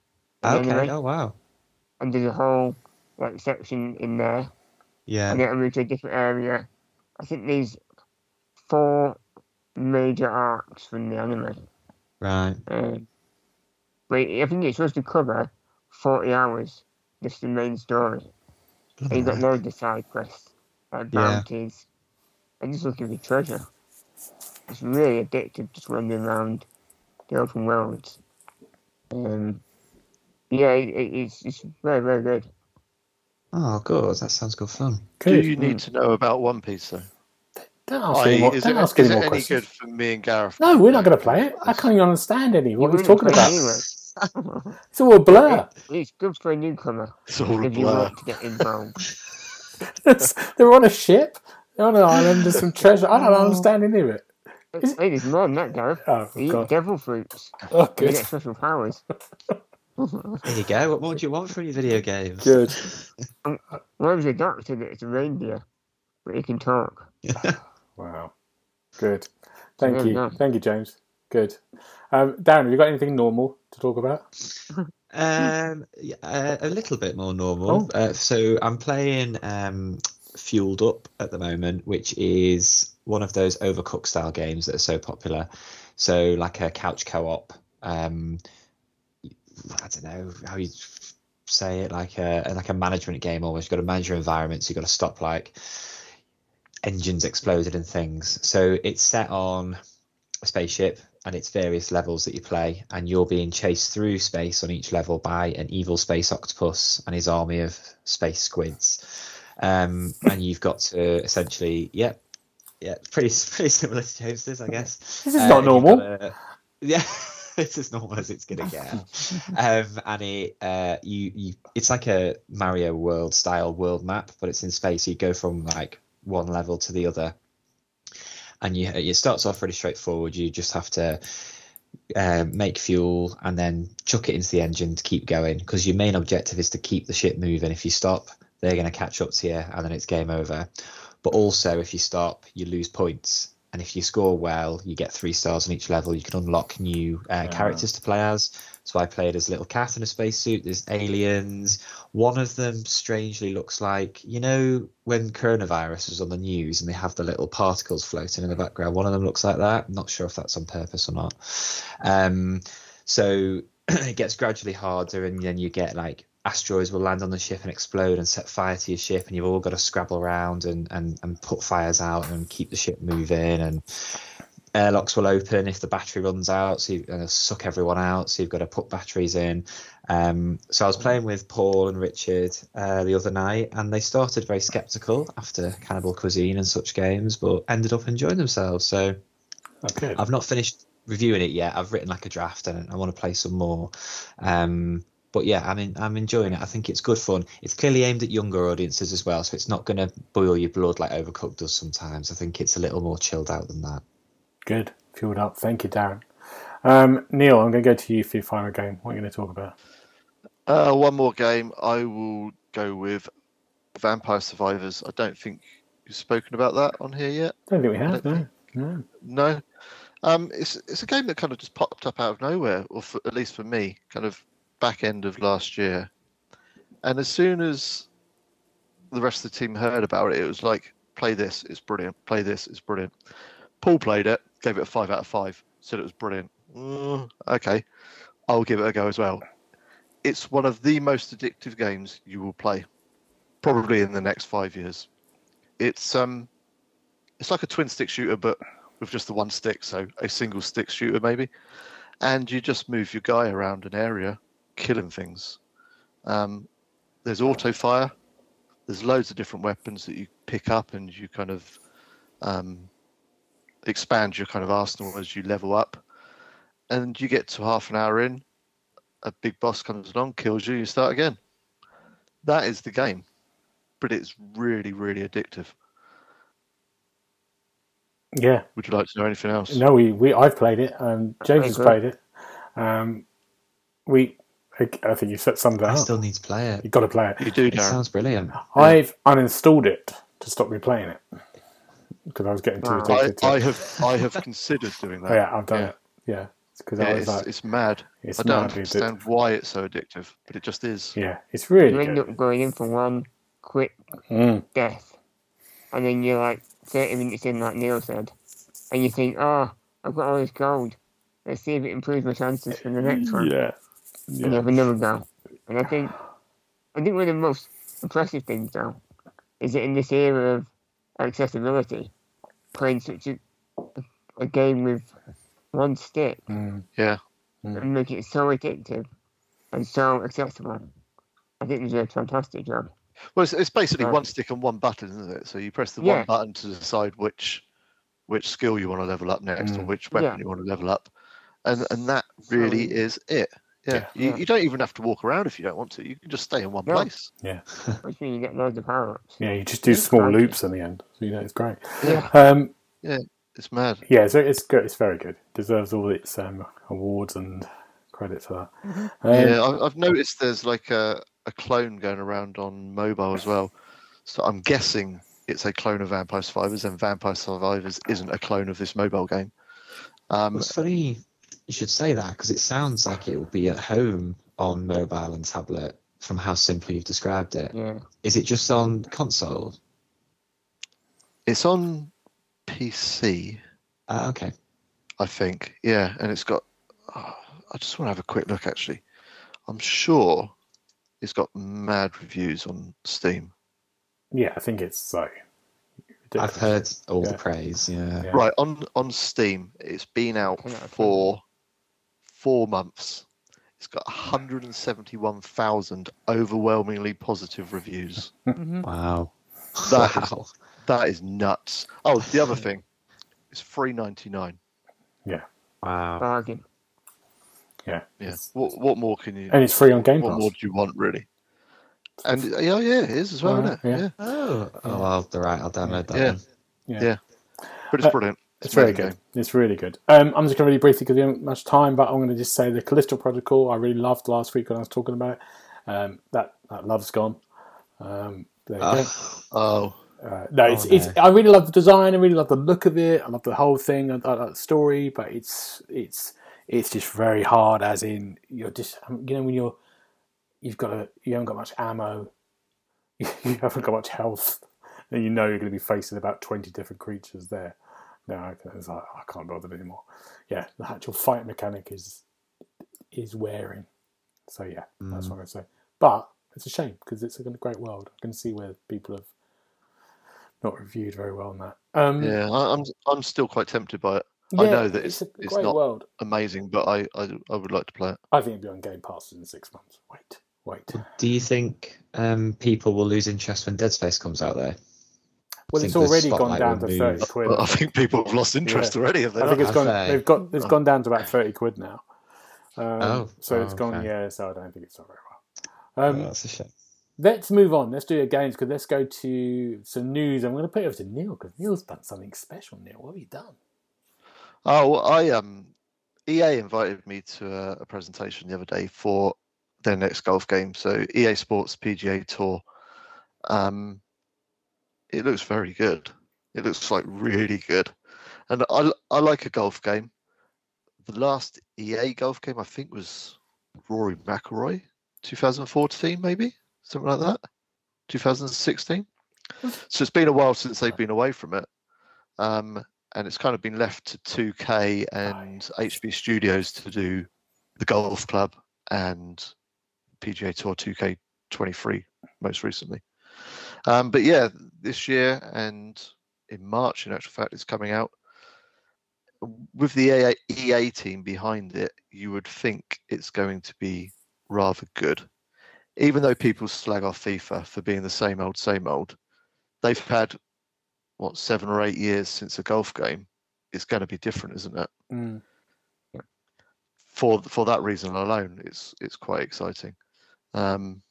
Okay. anyway. Oh wow. And there's a whole like section in there, Yeah. and then I move to a different area. I think there's four major arcs from the anime. Right. Um, but I think it's supposed to cover 40 hours, just the main story. And you've got loads of side quests, like Yeah. bounties, and just looking for treasure. It's really addictive just wandering around the open worlds. Um, yeah, it, it- it's, it's very, very good. Oh, good. That sounds good fun. Do Good. you need to know about One Piece though? Don't ask I- any more, is don't it, ask is any it more any questions. good for me and Gareth? No, we're not going to play it. I can't even understand any. What You he's wouldn't talking about. anyway. It's all a blur. It- it's good for a newcomer It's all a if you blur. want to get involved. They're on a ship. They're on an island. There's some treasure. I don't oh. understand any of it. it. Is- hey, there's more than that, Gareth. Oh, You eat God. devil fruits. Oh, You good. get special powers. There you go. What more do you want from your video games? Good. One was a doctor that's a reindeer, but he can talk. Wow. Good. Thank Yeah, you. no. Thank you, James. Good. Um, Darren, have you got anything normal to talk about? Um, yeah, uh, a little bit more Oh. normal. Uh, so I'm playing um, Fueled Up at the moment, which is one of those overcooked style games that are so popular. So like a couch co-op. Um, I don't know how you say it, like a like a management game almost. You've got to manage your environment, so you've got to stop like engines exploded and things. So it's set on a spaceship and it's various levels that you play, and you're being chased through space on each level by an evil space octopus and his army of space squids. Um, and you've got to essentially, yeah, yeah, pretty pretty similar to James's, I guess. This is Uh, not normal. gotta- yeah, it's as normal as it's gonna get. um, and it, uh, you, you, it's like a Mario World style world map, but it's in space. So you go from like one level to the other, and you it starts off really straightforward. You just have to uh, make fuel and then chuck it into the engine to keep going because your main objective is to keep the ship moving. If you stop, they're going to catch up to you, and then it's game over. But also, if you stop, you lose points. And if you score well, you get three stars on each level. You can unlock new uh, characters to play as. So I played as a Little Cat in a spacesuit. There's aliens. One of them strangely looks like you know when coronavirus was on the news and they have the little particles floating in the background. One of them looks like that. I'm not sure if that's on purpose or not. Um, so it gets gradually harder, and then you get like asteroids will land on the ship and explode and set fire to your ship, and you've all got to scrabble around and, and, and put fires out and keep the ship moving. And airlocks will open if the battery runs out, so you uh, suck everyone out. So you've got to put batteries in. Um, so I was playing with Paul and Richard uh, the other night, and they started very skeptical after Cannibal Cuisine and such games, but ended up enjoying themselves. So Okay. I've not finished reviewing it yet. I've written like a draft, and I want to play some more. Um, but yeah, I mean, I'm enjoying it. I think it's good fun. It's clearly aimed at younger audiences as well, so it's not going to boil your blood like Overcooked does sometimes. I think it's a little more chilled out than that. Good. Fueled up. Thank you, Darren. Um, Neil, I'm going to go to you for your final game. What are you going to talk about? Uh, one more game. I will go with Vampire Survivors. I don't think you've spoken about that on here yet. don't think we have. don't No. No. No. Um, it's it's a game that kind of just popped up out of nowhere, or for, at least for me, kind of back end of last year. And as soon as the rest of the team heard about it, it was like, play this, it's brilliant. Play this, it's brilliant. Paul played it, gave it a five out of five, said it was brilliant. Mm, okay, I'll give it a go as well. It's one of the most addictive games you will play, probably in the next five years. It's um, it's like a twin stick shooter, but with just the one stick, so a single stick shooter maybe, and you just move your guy around an area, killing things. Um, there's auto fire. There's loads of different weapons that you pick up, and you kind of um, expand your kind of arsenal as you level up. And you get to half an hour in, a big boss comes along, kills you, you start again. That is the game, but it's really, really addictive. Yeah. Would you like to know anything else? No, we, we I've played it. Um, James has played it. Um, we, I I think you set summed it I still need to play it. You've got to play it. You do, It sounds brilliant. I've uninstalled it to stop me playing it because I was getting too Wow. I, addicted to I have I have considered doing that. Oh, yeah, I've done yeah. it. Yeah, because Yeah, it's, like, it's mad. it's I don't understand addictive. why it's so addictive, but it just is. Yeah, it's really. You really end up going in for one quick Mm. death, and then you're like 30 minutes in, like Neil said, and you think, oh, I've got all this gold. Let's see if it improves my chances for the next one. Yeah, And you yeah, have another go. And I think, I think one of the most impressive things, though, is that in this era of accessibility, playing such a, a game with one stick Mm. Yeah. and make it so addictive and so accessible. I think they did a fantastic job. Well, it's, it's basically one stick and one button, isn't it? So you press the Yeah. one button to decide which which skill you want to level up next, or Mm. which weapon Yeah. you want to level up, and and that really So- is it. Yeah. Yeah. You, you don't even have to walk around if you don't want to. You can just stay in one No. place. Yeah. Which means you get loads of power ups. yeah. You just do Yeah, small crikey. loops in the end, so you know it's great. Yeah. Um, It's mad. yeah, so it's good. It's very good. Deserves all its um, awards and credit for that. Um, yeah, I, I've noticed there's like a, a clone going around on mobile as well. So I'm guessing it's a clone of Vampire Survivors, and Vampire Survivors isn't a clone of this mobile game. Um, Well, it's funny you should say that because it sounds like it will be at home on mobile and tablet from how simply you've described it. Yeah. Is it just on console? it's on PC, Uh, okay. I think. Yeah, and it's got. oh, I just want to have a quick look. Actually, I'm sure it's got mad reviews on Steam. yeah, I think it's like. I've heard all Yeah. the praise. Yeah. Yeah. Right on on Steam, it's been out out of ten. for four months. It's got 171,000 overwhelmingly positive reviews. Mm-hmm. Wow. That is- wow. That is nuts. Oh, the other thing, it's free ninety nine. Yeah. Wow. Bargain. Yeah, Yeah. What what more can you? and it's free on Game Pass. What more do you want, really? And oh yeah, it is as well, Alright, isn't it? yeah. Yeah. Oh, oh well, right. I'll download that. Yeah. Then. Yeah. But it's Uh, brilliant. It's very amazing good. It's really good. Um, I'm just going to really briefly because we haven't much time, but I'm going to just say the Callisto Protocol. I really loved last week when I was talking about it. Um, that that love's gone. Um, there you go. Oh, Uh, no, it's, Oh, it's. I really love the design. I really love the look of it. I love the whole thing. I, I like the story, but it's it's it's just very hard. As in, you're just um, you know when you're you've got a you haven't got much ammo, you haven't got much health, and you know you're going to be facing about twenty different creatures there. No, I, it's like, I can't bother anymore. Yeah, the actual fight mechanic is is wearing. So yeah, that's Mm. what I say. But it's a shame because it's a great world. I can see where people have not reviewed very well on that. Um, yeah. I, I'm I'm still quite tempted by it. I know that it's a it's great not world. amazing, but I, I I would like to play it. I think it'll be on Game Pass in six months. Wait, wait. Do you think um, people will lose interest when Dead Space comes out there? Well, it's already gone down to move. thirty quid. I think people have lost interest already. Have they? I think it's gone. They? They've got. It's gone down to about thirty quid now. Um, Oh, so oh, it's gone. okay. Yeah, so I don't think it's done very well. Um, oh, that's a shame. Let's move on. Let's do your games because let's go to some news. I'm going to put it over to Neil because Neil's done something special. Neil, what have you done? Oh, well, I um, EA invited me to a, a presentation the other day for their next golf game. So EA Sports PGA Tour. Um, it looks very good. It looks like really good, and I I like a golf game. The last EA golf game I think was Rory McIlroy, 2014 maybe something like that, 2016. So it's been a while since they've been away from it. Um, and it's kind of been left to 2K and HB Studios to do the golf club and PGA Tour 2K23 most recently. Um, but yeah, this year and in March, in actual fact, it's coming out. With the EA, EA team behind it, you would think it's going to be rather good. Even though people slag off FIFA for being the same old, same old, they've had what seven or eight years since a golf game. It's going to be different, isn't it? Mm. For for that reason alone, it's it's quite exciting. Um,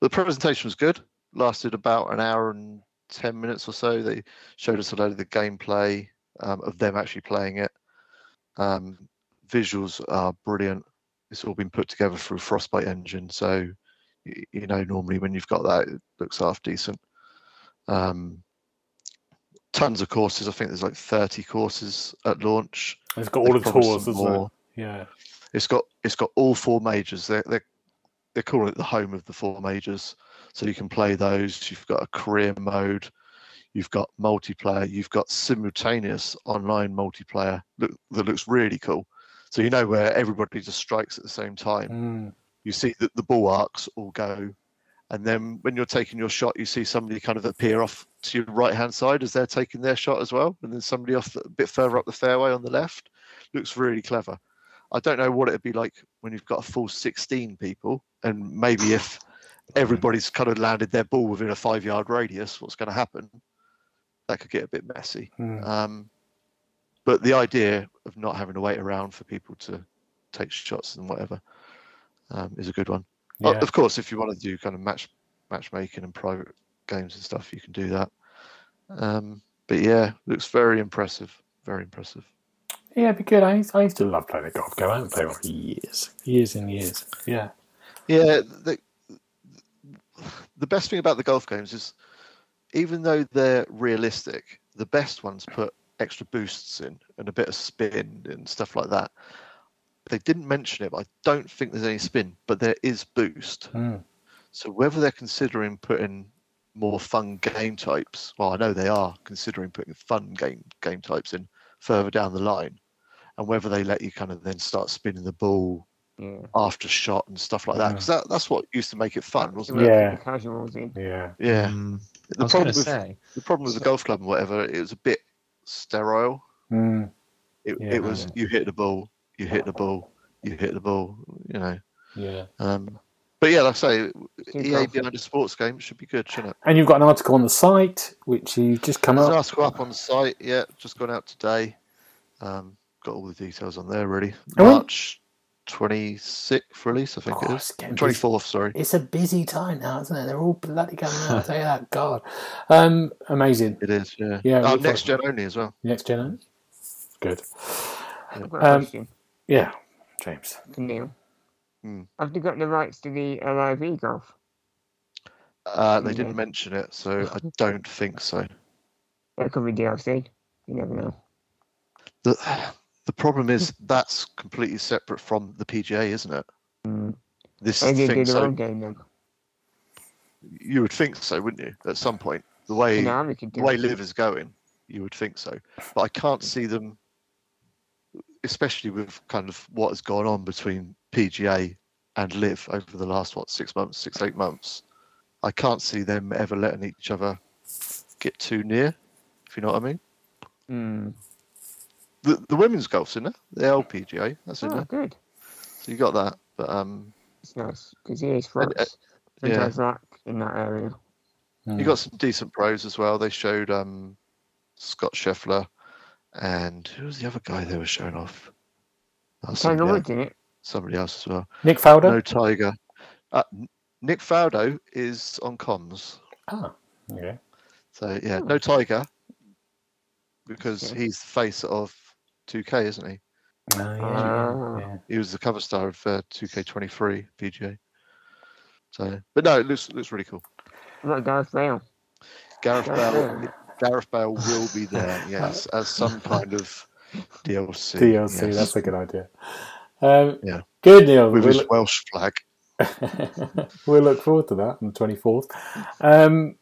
the presentation was good. Lasted about an hour and ten minutes or so. They showed us a load of the gameplay um, of them actually playing it. Um, visuals are brilliant. It's all been put together through Frostbite Engine, so you know normally when you've got that, it looks half decent. Um, tons of courses. I think there's like 30 courses at launch. It's got all the tours, some isn't it? Yeah. It's got it's got all four majors. They're they're they're calling it the home of the four majors. So you can play those. You've got a career mode. You've got multiplayer. You've got simultaneous online multiplayer look, that looks really cool. So you know where everybody just strikes at the same time. Mm. You see that the ball arcs all go, and then when you're taking your shot, you see somebody kind of appear off to your right hand side as they're taking their shot as well, and then somebody off a bit further up the fairway on the left. Looks really clever. I don't know what it'd be like when you've got a full 16 people, and maybe if everybody's kind of landed their ball within a five yard radius, what's going to happen? That could get a bit messy. Mm. Um, but the idea of not having to wait around for people to take shots and whatever um, is a good one. Uh, Yeah. Of course, if you want to do kind of match matchmaking and private games and stuff, you can do that. Um, but yeah, looks very impressive. Very impressive. Yeah, it'd be good. I used, I used to love playing a golf game. I haven't played one for years. Years and years. Yeah. Yeah, the the best thing about the golf games is even though they're realistic, the best ones put extra boosts in and a bit of spin and stuff like that. They didn't mention it, but I don't think there's any spin, but there is boost. Mm. So whether they're considering putting more fun game types, well, I know they are considering putting fun game game types in further down the line, and whether they let you kind of then start spinning the ball Yeah. after shot and stuff like that, Yeah. because that, that's what used to make it fun, wasn't it? Yeah. The casuals in. Yeah. Yeah. Um, I The was problem going with say, the problem with the golf club and whatever, it was a bit sterile. Mm. It, Yeah. it was you hit the ball, you hit the ball, you hit the ball, you know. Yeah. Um, but yeah, like I say, Good EA behind a sports game should be good, shouldn't it? And you've got an article on the site which you've just come There's an up. article up on the site, yeah, just gone out today. Um, got all the details on there, really. March 26th release, I think Oh, it's is. getting 24th, sorry. It's a busy time now, isn't it? They're all bloody coming out. I'll tell you that. God. Um, amazing. It is, yeah. Yeah, look next gen only as well. Next gen. only? Good. I've got a Um, Yeah, James. Neil. Hmm. Have they got the rights to the LIV golf? Uh, they didn't mention it, so I don't think so. That could be DLC. You never know. The, the problem is that's completely separate from the PGA, isn't it? Mm. This they thing, so game then. you would think so, wouldn't you? At some point, the way the way it. LIV is going, you would think so. But I can't see them, especially with kind of what has gone on between PGA and LIV over the last what six months, six eight months. I can't see them ever letting each other get too near. If you know what I mean. Mm. The, the women's golf's in there. The LPGA, that's in Oh, there. good. So you got that. But um, It's nice because he is And, uh, France. Sometimes like in that area. Hmm. you got some decent pros as well. They showed um, Scott Scheffler and who was the other guy they were showing off? That was Tiger somebody, Woods in it. somebody else as well. Nick Faldo. No Tiger. Uh, Nick Faldo is on comms. Ah, yeah. So yeah, Hmm. no Tiger because he's the face of 2K, isn't he? Oh, yeah, Ah. yeah. He was the cover star of uh, 2K23 PGA. So, but no, it looks looks really cool. What Gareth Bale? Gareth Gareth Bale, Bale. Gareth Bale will be there, yes, as some kind of DLC. DLC, yes, that's a good idea. Um, Yeah. Good, Neil. with We'll his look, Welsh flag. we'll look forward to that on the 24th. Um,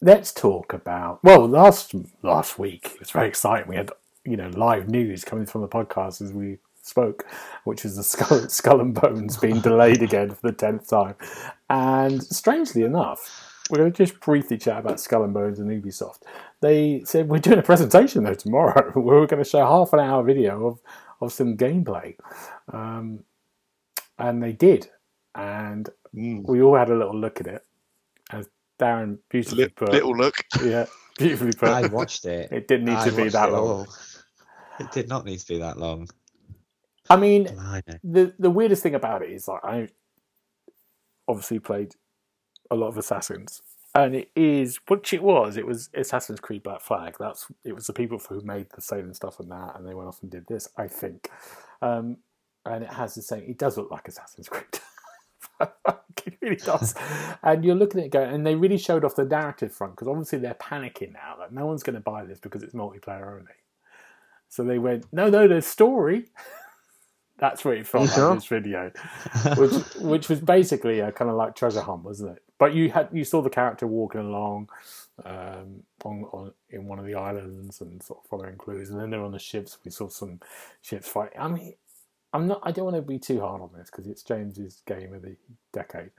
let's talk about, well, last last week, it was very exciting. We had, you know, live news coming from the podcast as we spoke, which is the Skull, Skull and Bones being delayed again for the 10th time. And strangely enough, we're going to just briefly chat about Skull and Bones and Ubisoft. They said we're doing a presentation though tomorrow. We're going to show half an hour video of, of some gameplay. Um, and they did. And Mm. we all had a little look at it. As Darren beautifully Li- put. little look. Yeah, beautifully put. I watched it. It didn't need I to be that it long. It did not need to be that long. I mean, Blimey. the the weirdest thing about it is like I obviously played a lot of Assassins, and it is which it was. It was Assassin's Creed Black Flag. That's it was the people who made the sailing stuff and that, and they went off and did this. I think, um, and it has the same. It does look like Assassin's Creed. it really does. And you're looking at it going, and they really showed off the narrative front because obviously they're panicking now. Like no one's going to buy this because it's multiplayer only. So they went, no, no, there's story. That's what it felt You like sure? this video, which which was basically a kind of like treasure hunt, wasn't it? But you had you saw the character walking along um, on, on in one of the islands and sort of following clues, and then they're on the ships. We saw some ships fighting. I mean, I'm not. I don't want to be too hard on this because it's James's game of the decade.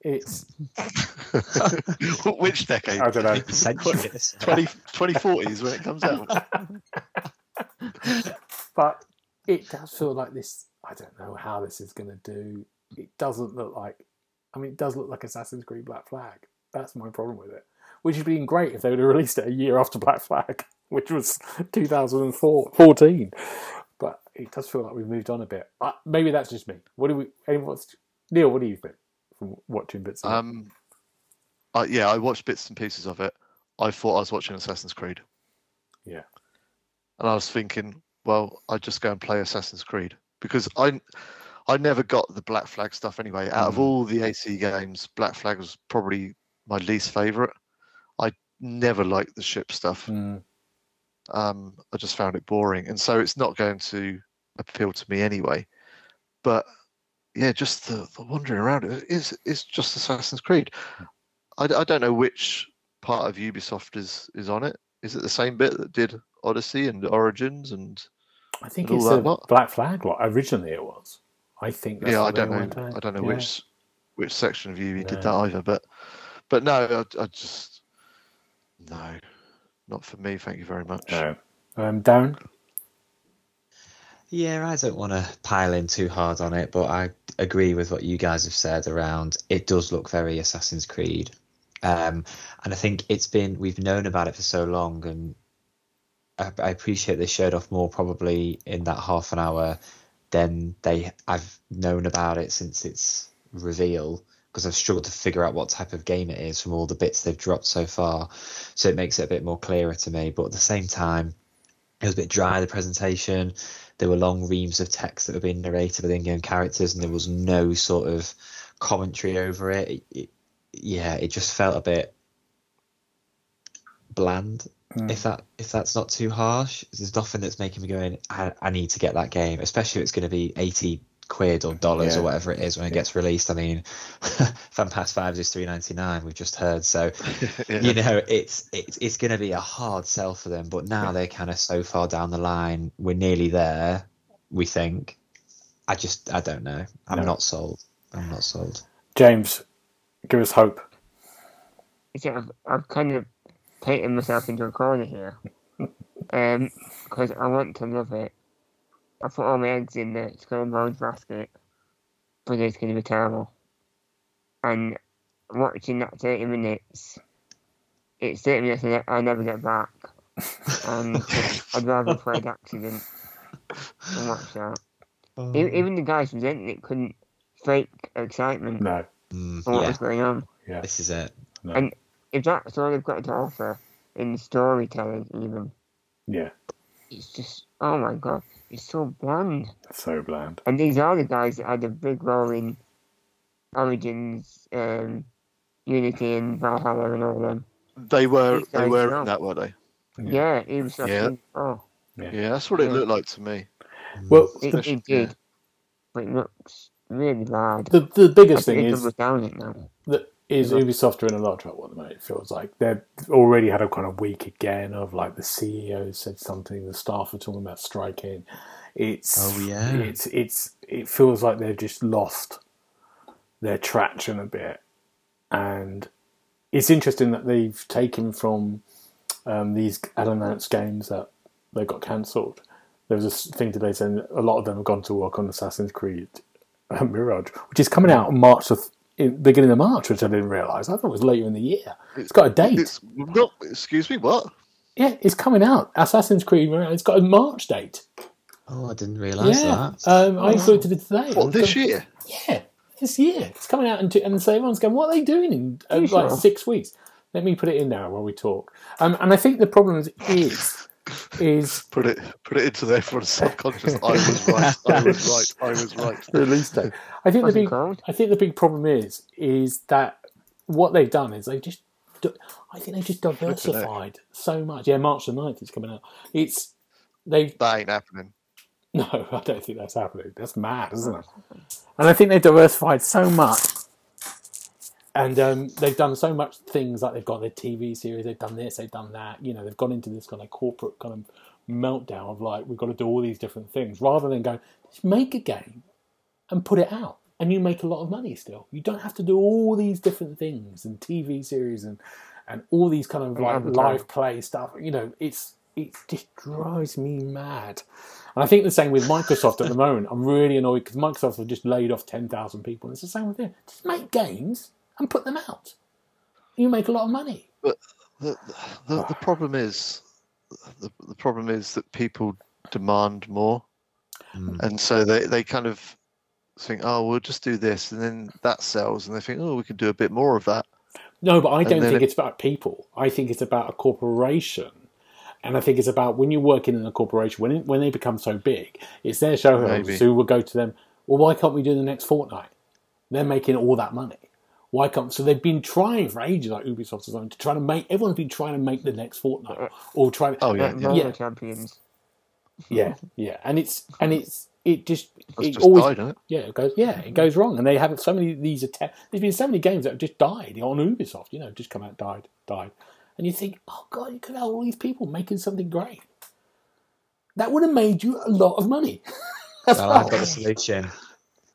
It's Which decade? I don't know. Centuries. 20, 2040s when it comes out. But it does feel like this. I don't know how this is going to do. It doesn't look like. I mean, it does look like Assassin's Creed Black Flag. That's my problem with it. Which would have been great if they would have released it a year after Black Flag, which was 2014. But it does feel like we've moved on a bit. Uh, maybe that's just me. What do we? anyone Neil, what do you think from watching bits? Of it? Um, uh, yeah, I watched bits and pieces of it. I thought I was watching Assassin's Creed. Yeah. And I was thinking, well, I'd just go and play Assassin's Creed because I, I never got the Black Flag stuff anyway. Out of Mm. all the AC games, Black Flag was probably my least favorite. I never liked the ship stuff. Mm, Um, I just found it boring, and so it's not going to appeal to me anyway. But yeah, just the, the wandering around it is is just Assassin's Creed. I don't know which part of Ubisoft is is on it. Is it the same bit that did Odyssey and Origins and I think and it's all a that lot? Black Flag. Like originally, it was. I think. That's yeah, I what they don't know. I don't know Yeah. which which section of Ubi No. did that either. But but no, I, I just no, not for me. Thank you very much. No. Um, Darren. Yeah, I don't want to pile in too hard on it, but I agree with what you guys have said around it does look very Assassin's Creed. Um, and I think it's been, we've known about it for so long, and I, I appreciate they showed off more probably in that half an hour than they I've known about it since its reveal because I've struggled to figure out what type of game it is from all the bits they've dropped so far. So it makes it a bit more clearer to me. But at the same time, it was a bit dry the presentation. There were long reams of text that were being narrated with in-game characters, and there was no sort of commentary over it. It- it- yeah, it just felt a bit bland. Mm. If that if that's not too harsh, there's nothing that's making me going. I, I need to get that game, especially if it's going to be eighty quid or dollars Yeah. or whatever it is when it Yeah. gets released. I mean, Fan Pass Five is three ninety nine. We've just heard, so Yeah. you know it's it's it's going to be a hard sell for them. But now they're kind of so far down the line. We're nearly there. We think. I just I don't know. I'm No. not sold. I'm not sold. James, give us hope. It's, I've, I've kind of painted myself into a corner here. Um, because I want to love it. I put all my eggs in the Bones basket, but it's going to be terrible. And watching that 30 minutes, it's 30 minutes and I never get back. And I'd rather play an accident than watch that. E- Even the guys presenting it couldn't fake excitement No. Mm, for what yeah, was going on. Yeah. this is it. No. And if that's all they've got to offer in storytelling, even, Yeah. it's just, oh my god, it's so bland. So bland. And these are the guys that had a big role in Origins, um, Unity, and Valhalla, and all of them. They were they were know. in that, were they? Yeah, he was like, Yeah. oh, Yeah, that's what it Yeah. looked like to me. Well, it, it did. But it looks really bad. the, the I biggest think thing it is doubles down it now. that is Yeah. Ubisoft are in a lot of trouble at the moment. It feels like they've already had a kind of week again of like the CEO said something, the staff are talking about striking. It's Oh, yeah. it's it's it feels like they've just lost their traction a bit, and it's interesting that they've taken from um, these unannounced games that they got cancelled. There was a s- thing today saying a lot of them have gone to work on Assassin's Creed Mirage, which is coming out in March of in beginning of March, which I didn't realise. I thought it was later in the year. It's got a date. It's not. Excuse me. What? yeah, it's coming out. Assassin's Creed Mirage. It's got a March date. Oh, I didn't realise yeah, that. um, I looked at it today. What this year? Yeah, this year. It's coming out, in two, and so everyone's going, "What are they doing in uh, like sure? six weeks?" Let me put it in there while we talk. Um, and I think the problem is is, is Put it put it into everyone's subconscious. I was right. I was right. I was right. release date. I think the big, called? I think the big problem is is that what they've done is they've just, I think they've just diversified so much. Yeah, March the 9th is coming out. It's they've That ain't happening. no, I don't think that's happening. That's mad, isn't it? And I think they've diversified so much, and um, they've done so much things. Like they've got their TV series, they've done this, they've done that. You know, they've gone into this kind of corporate kind of meltdown of like we've got to do all these different things, rather than go just make a game and put it out, and you make a lot of money. Still, you don't have to do all these different things and TV series and and all these kind of like live play stuff. You know, it's it just drives me mad. And I think the same with Microsoft at the moment. I'm really annoyed because Microsoft have just laid off 10,000 people. And it's the same with them. Just make games and put them out. You make a lot of money. The, the, the problem is, the, the problem is that people demand more, Mm. and so they, they kind of think, oh, we'll just do this, and then that sells, and they think, oh, we can do a bit more of that. No, but I don't think it- it's about people. I think it's about a corporation. And I think it's about when you're working in a corporation, when it, when they become so big, it's their shareholders who will go to them, well, why can't we do the next Fortnite? They're making all that money. Why can't so they've been trying for ages, like Ubisoft is on, to try to make everyone's been trying to make the next Fortnite uh, or try to Oh yeah, yeah. Yeah. Champions. Yeah, yeah, and it's and it's it just It's it just always died, it? yeah it goes yeah it goes wrong, and they have so many of these attempts. There's been so many games that have just died on Ubisoft, you know, just come out died died, and you think, oh god, you could have all these people making something great. That would have made you a lot of money. That's oh, Well, I've got a solution.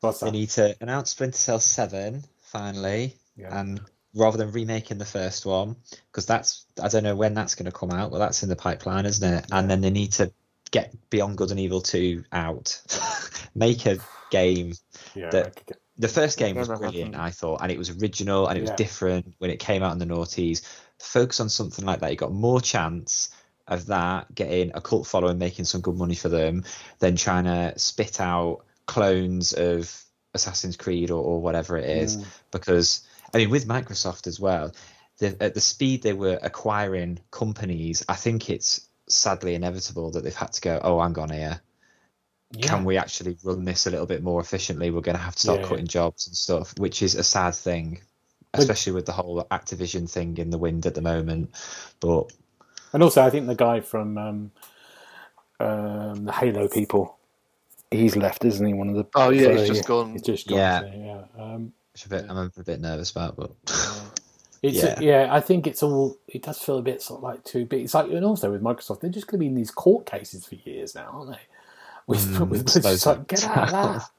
What's They that? need to announce Splinter Cell 7 finally, Yeah. and rather than remaking the first one, because that's I don't know when that's going to come out, but that's in the pipeline, isn't it? And then they need to get Beyond Good and Evil 2 out, make a game. Yeah, that- get- The first game was brilliant, happened. I thought, and it was original and it was Yeah. different when it came out in the noughties. Focus on something like that, you got more chance of that getting a cult following, making some good money for them, than trying to spit out clones of Assassin's Creed or, or whatever it is. Mm. Because I mean, with Microsoft as well, the, at the speed they were acquiring companies, I think it's sadly inevitable that they've had to go, oh, hang on here yeah. can we actually run this a little bit more efficiently? We're going to have to start Yeah. cutting jobs and stuff, which is a sad thing, especially with the whole Activision thing in the wind at the moment. But And also, I think the guy from um, um, the Halo people, he's left, isn't he? One of the Oh yeah, so, he's just gone. He's just gone. Yeah. so, yeah. Um, a bit, I'm a bit nervous about. But It's Yeah. yeah. I think it's all. It does feel a bit sort of like too big. It's like and also with Microsoft, they're just going to be in these court cases for years now, aren't they? With, Mm, with it's just like get out of that.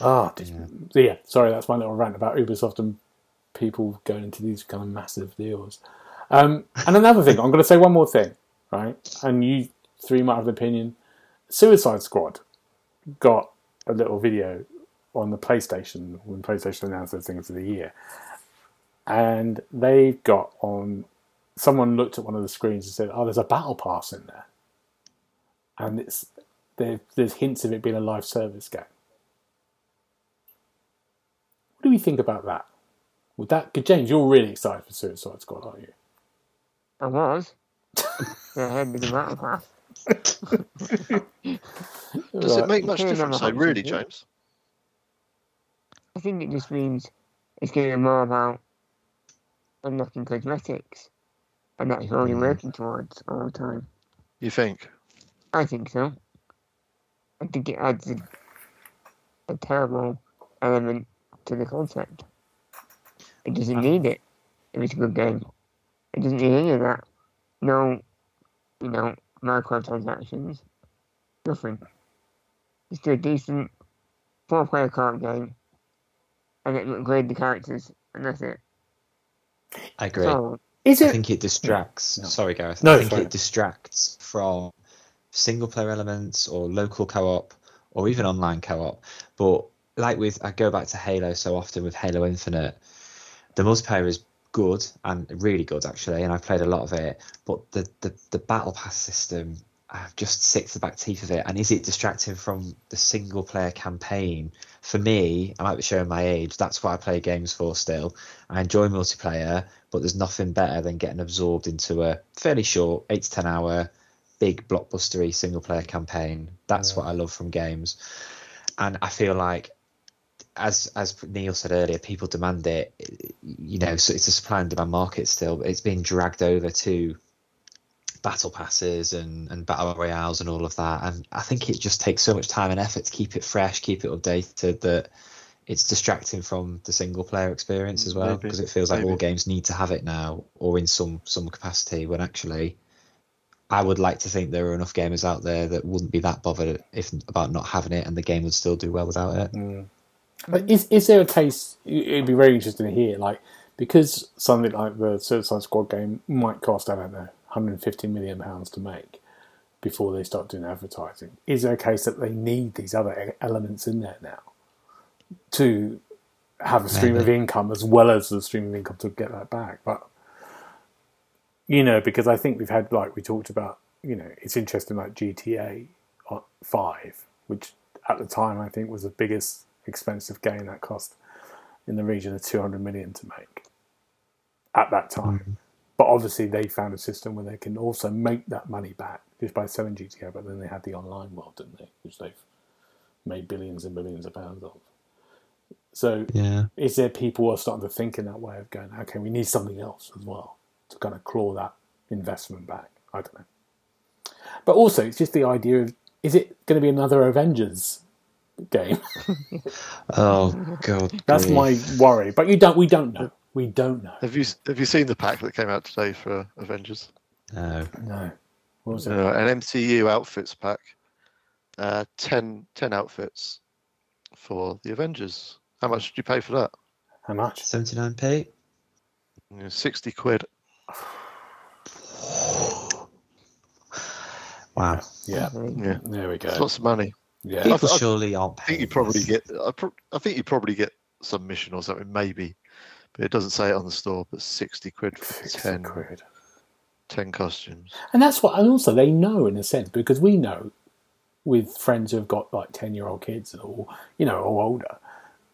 Oh, just, so yeah. Sorry, that's my little rant about Ubisoft and people going into these kind of massive deals. Um, and another thing, I'm going to say one more thing, right? And you three might have an opinion. Suicide Squad got a little video on the PlayStation when PlayStation announced their things of the year, and they've got on. Someone looked at one of the screens and said, "Oh, there's a battle pass in there," and it's there, there's hints of it being a live service game. What do we think about that? Would that, James, you're really excited for Suicide Squad, aren't you? I was. I had me the battle pass. Does it make much difference, how though, really. James? I think it just means it's going to be more about unlocking cosmetics. And that's all you're Mm. working towards all the time. You think? I think so. I think it adds a, a terrible element to the concept. It doesn't need it if it's a good game. It doesn't need any of that. No, you know, microtransactions. Nothing. Just do a decent four player card game and then upgrade the characters and that's it. I agree. So Is I think it distracts. No. Sorry, Gareth. No, I think sorry. it distracts from single player elements or local co-op or even online co-op. But like with, I go back to Halo so often with Halo Infinite. The multiplayer is good and really good actually, and I've played a lot of it. But the the, the battle pass system, I've just sick to the back teeth of it. And is it distracting from the single player campaign? For me, I might be showing my age. That's what I play games for still. I enjoy multiplayer, but there's nothing better than getting absorbed into a fairly short, eight to ten hour, big blockbustery single player campaign. That's what I love from games. And I feel like as as Neil said earlier, people demand it. You know, so it's a supply and demand market still. It's being dragged over to battle passes and, and battle royales and all of that. And I think it just takes so much time and effort to keep it fresh, keep it updated that it's distracting from the single player experience as well because it feels like all games need to have it now or in some some capacity when actually I would like to think there are enough gamers out there that wouldn't be that bothered if about not having it and the game would still do well without it. Mm. But is is there a case? It'd be very interesting to hear, like because something like the Suicide Squad game might cost I don't know 150 million pounds to make before they start doing advertising. Is there a case that they need these other elements in there now to have a stream of income as well as the stream of income to get that back? But you know, because I think we've had like we talked about. You know, it's interesting like GTA uh, Five, which at the time I think was the biggest expensive game that cost in the region of 200 million to make at that time. Mm-hmm. But obviously, they found a system where they can also make that money back just by selling GTA. But then they had the online world, didn't they? Which they've made billions and billions of pounds of. So, Yeah. is there people who are starting to think in that way of going, okay, we need something else as well to kind of claw that investment back? I don't know. But also, it's just the idea of is it going to be another Avengers game? Oh god. That's grief. my worry. But you don't. We don't know. We don't know. Have you have you seen the pack that came out today for Avengers? No. No. What was it? Uh, an MCU outfits pack. Uh, 10, 10 outfits for the Avengers. How much did you pay for that? How much? 79p. Sixty quid. Wow. Yeah. Yeah, There we it's go. lots of money. Yeah. People I- surely aren't I think you probably get. I, pro- I think you probably get some mission or something, maybe, but it doesn't say it on the store. But sixty quid for 60 10, quid. 10 costumes. And that's what, and also they know in a sense because we know with friends who've got like 10 year old kids or, you know, or older,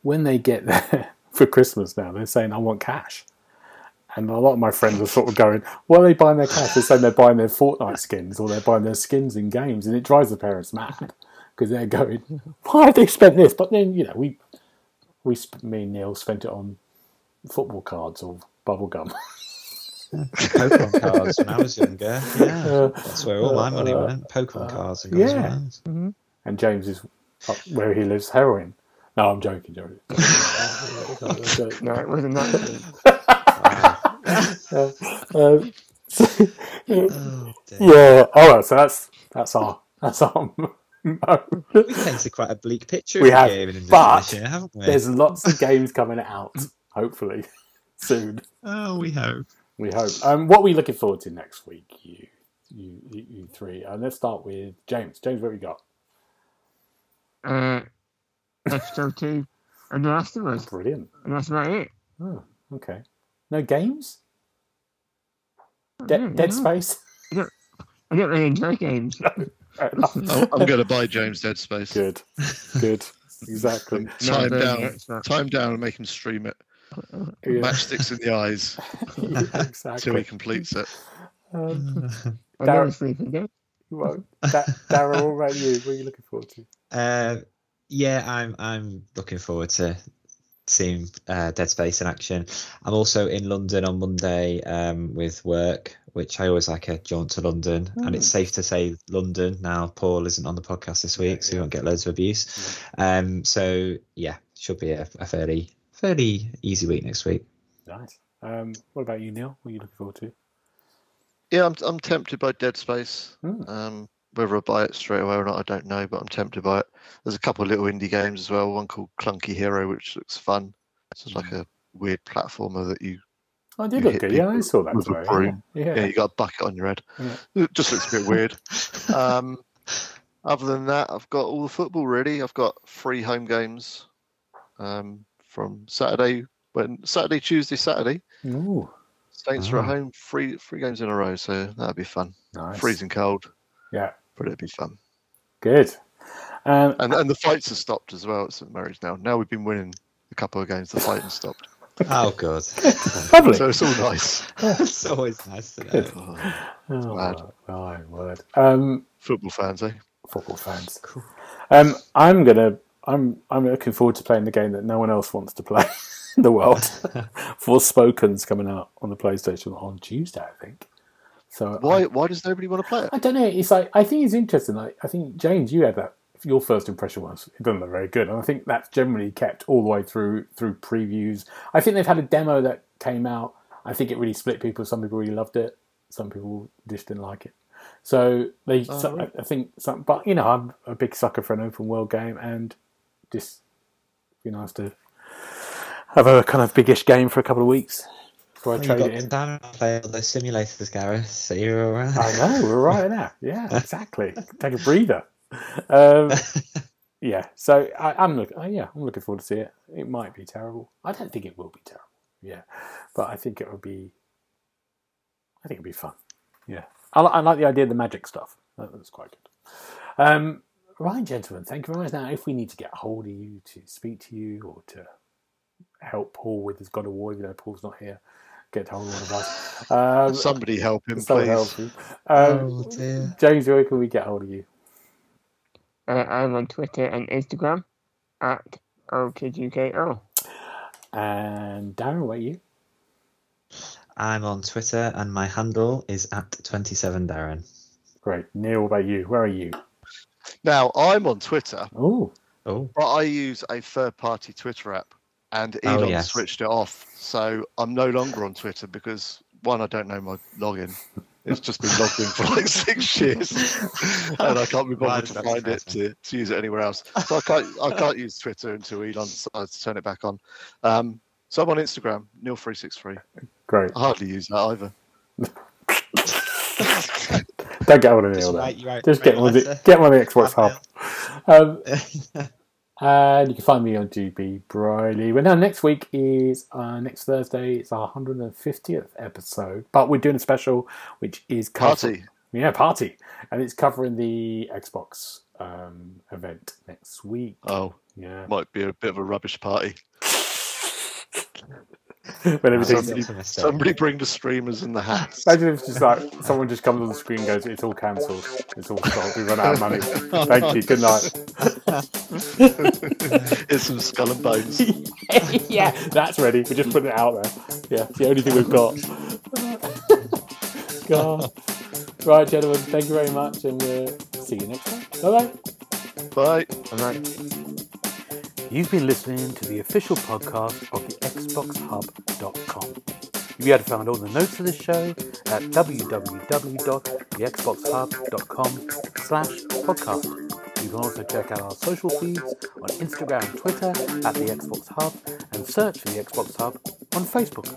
when they get there for Christmas now, they're saying, I want cash. And a lot of my friends are sort of going, Why are they buying their cash? They're saying they're buying their Fortnite skins or they're buying their skins in games. And it drives the parents mad because they're going, Why have they spent this? But then, you know, we, we me and Neil spent it on football cards or bubble gum. Pokemon cards when I was younger. Yeah, Uh, that's where all my money uh, went. Pokemon cards and yeah. Guns N' Roses. and James is up where he lives heroin. No, I'm joking, joking. No, it wasn't that. deep. Uh, um, Oh, yeah. All right. So that's that's our that's our. We've painted quite a bleak picture We of have, the gaming but year, haven't we? There's lots of games coming out. Hopefully, soon. Oh, we hope. We hope. Um, what are we looking forward to next week? You you, you, you three. And let's start with James. James, what have you got? Uh, episode two, and The Last of Us, Brilliant. and that's about it. Oh, okay. No games? De- Dead yeah. Space? I don't really enjoy games. Fair enough. Oh, I'm going to buy James Dead Space. Good. Good. Exactly. Not Time very down. expert. Time down and make him stream it. Yeah. Matchsticks in the eyes Yeah, till he completes it. Um, I Darren- never sleep again. well, da- Darryl, what about you? What are you looking forward to? Uh, yeah, I'm I'm looking forward to seeing uh, Dead Space in action. I'm also in London on Monday um, with work, which I always like a jaunt to London. And it's safe to say London now. Paul isn't on the podcast this week, so yeah. you won't get loads of abuse. Um, so yeah, should be a, a fairly fairly easy week next week. Nice. Um, what about you, Neil? What are you looking forward to? Yeah, I'm, I'm tempted by Dead Space. Hmm. Um, whether I buy it straight away or not, I don't know, but I'm tempted by it. There's a couple of little indie games as well. One called Clunky Hero, which looks fun. It's like a weird platformer that you, I did You look good. Yeah, I saw that with a today. broom. Yeah. yeah, you got a bucket on your head. Yeah. It just looks a bit weird. Um, other than that, I've got all the football ready. I've got three home games um, from Saturday, when Saturday, Tuesday, Saturday. Ooh, Saints are at Ah. home, three three games in a row, so that'd be fun. nice. Freezing cold, Yeah, but it'd be fun. good. Um, And and the fights have stopped as well at St Mary's now. Now we've been winning a couple of games, the fighting stopped. Oh, god, lovely. So it's all nice. it's always nice to know. Oh, Oh, glad. my word. Um, football fans, eh? football fans. Um, I'm gonna. I'm. I'm looking forward to playing the game that no one else wants to play in the world. Forspoken's coming out on the PlayStation on Tuesday, I think. So Why why does nobody want to play it? I don't know. It's like I think it's interesting. Like I think James, you had that. Your first impression was it doesn't look very good, and I think that's generally kept all the way through through previews. I think they've had a demo that came out. I think it really split people. Some people really loved it. Some people just didn't like it. So they, Oh, so, right. I, I think, some, but you know, I'm a big sucker for an open world game, and just be nice to have a kind of biggish game for a couple of weeks before I trade it in. time to play all those simulators, Gareth. So you're all right. I know we're right there. Yeah, exactly. Take a breather. Um, yeah, so I, I'm looking. Oh, yeah, I'm looking forward to see it. It might be terrible. I don't think it will be terrible. Yeah, but I think it will be. I think it'll be fun. Yeah, I, I like the idea of the magic stuff. That, that's quite good. Um, right, gentlemen, thank you very much. Now, if we need to get hold of you to speak to you or to help Paul with his God of War, even though Paul's not here, get hold of one of us. Um, Somebody help him, someone please. help you. Um, oh dear. James, where can we get hold of you? Uh, I'm on Twitter and Instagram at OKGKO. And Darren, what are you? I'm on Twitter and my handle is at 27darren. Great. Neil, what about you? Where are you? Now I'm on Twitter, Oh, Oh, but I use a third-party Twitter app, and Oh, Elon yes. switched it off. So I'm no longer on Twitter because one, I don't know my login. It's just been logged in for like six years, and I can't be bothered does to find it to, to use it anywhere else. So I can't I can't use Twitter until Elon decides to turn it back on. Um, so I'm on Instagram, Neil363. great. I hardly use that either. Don't get hold of just Neil write, write, Just write get a one, of the, get one of the Xbox Hub. Um, Email. and you can find me on GB Briley. Well, now next week is uh, next Thursday. It's our 150th episode, but we're doing a special, which is cover- Party. Yeah, party, and it's covering the Xbox um, event next week. Oh, Yeah, might be a bit of a rubbish party. when everything's Somebody- Somebody bring the streamers and the hats. Imagine if it's just like someone just comes on the screen and goes, "It's all cancelled. It's all stopped. We've run out of money. Thank you. Good night." Here's some skull and bones. yeah, that's ready. We're just putting it out there. Yeah, it's the only thing we've got. God. Right, gentlemen. Thank you very much, and we'll see you next time. Bye bye. Bye. You've been listening to the official podcast of the XboxHub.com. You'll be able to find all the notes of this show at www.thexboxhub.com slash podcast. You can also check out our social feeds on Instagram and Twitter at the Xbox Hub and search for the Xbox Hub on Facebook.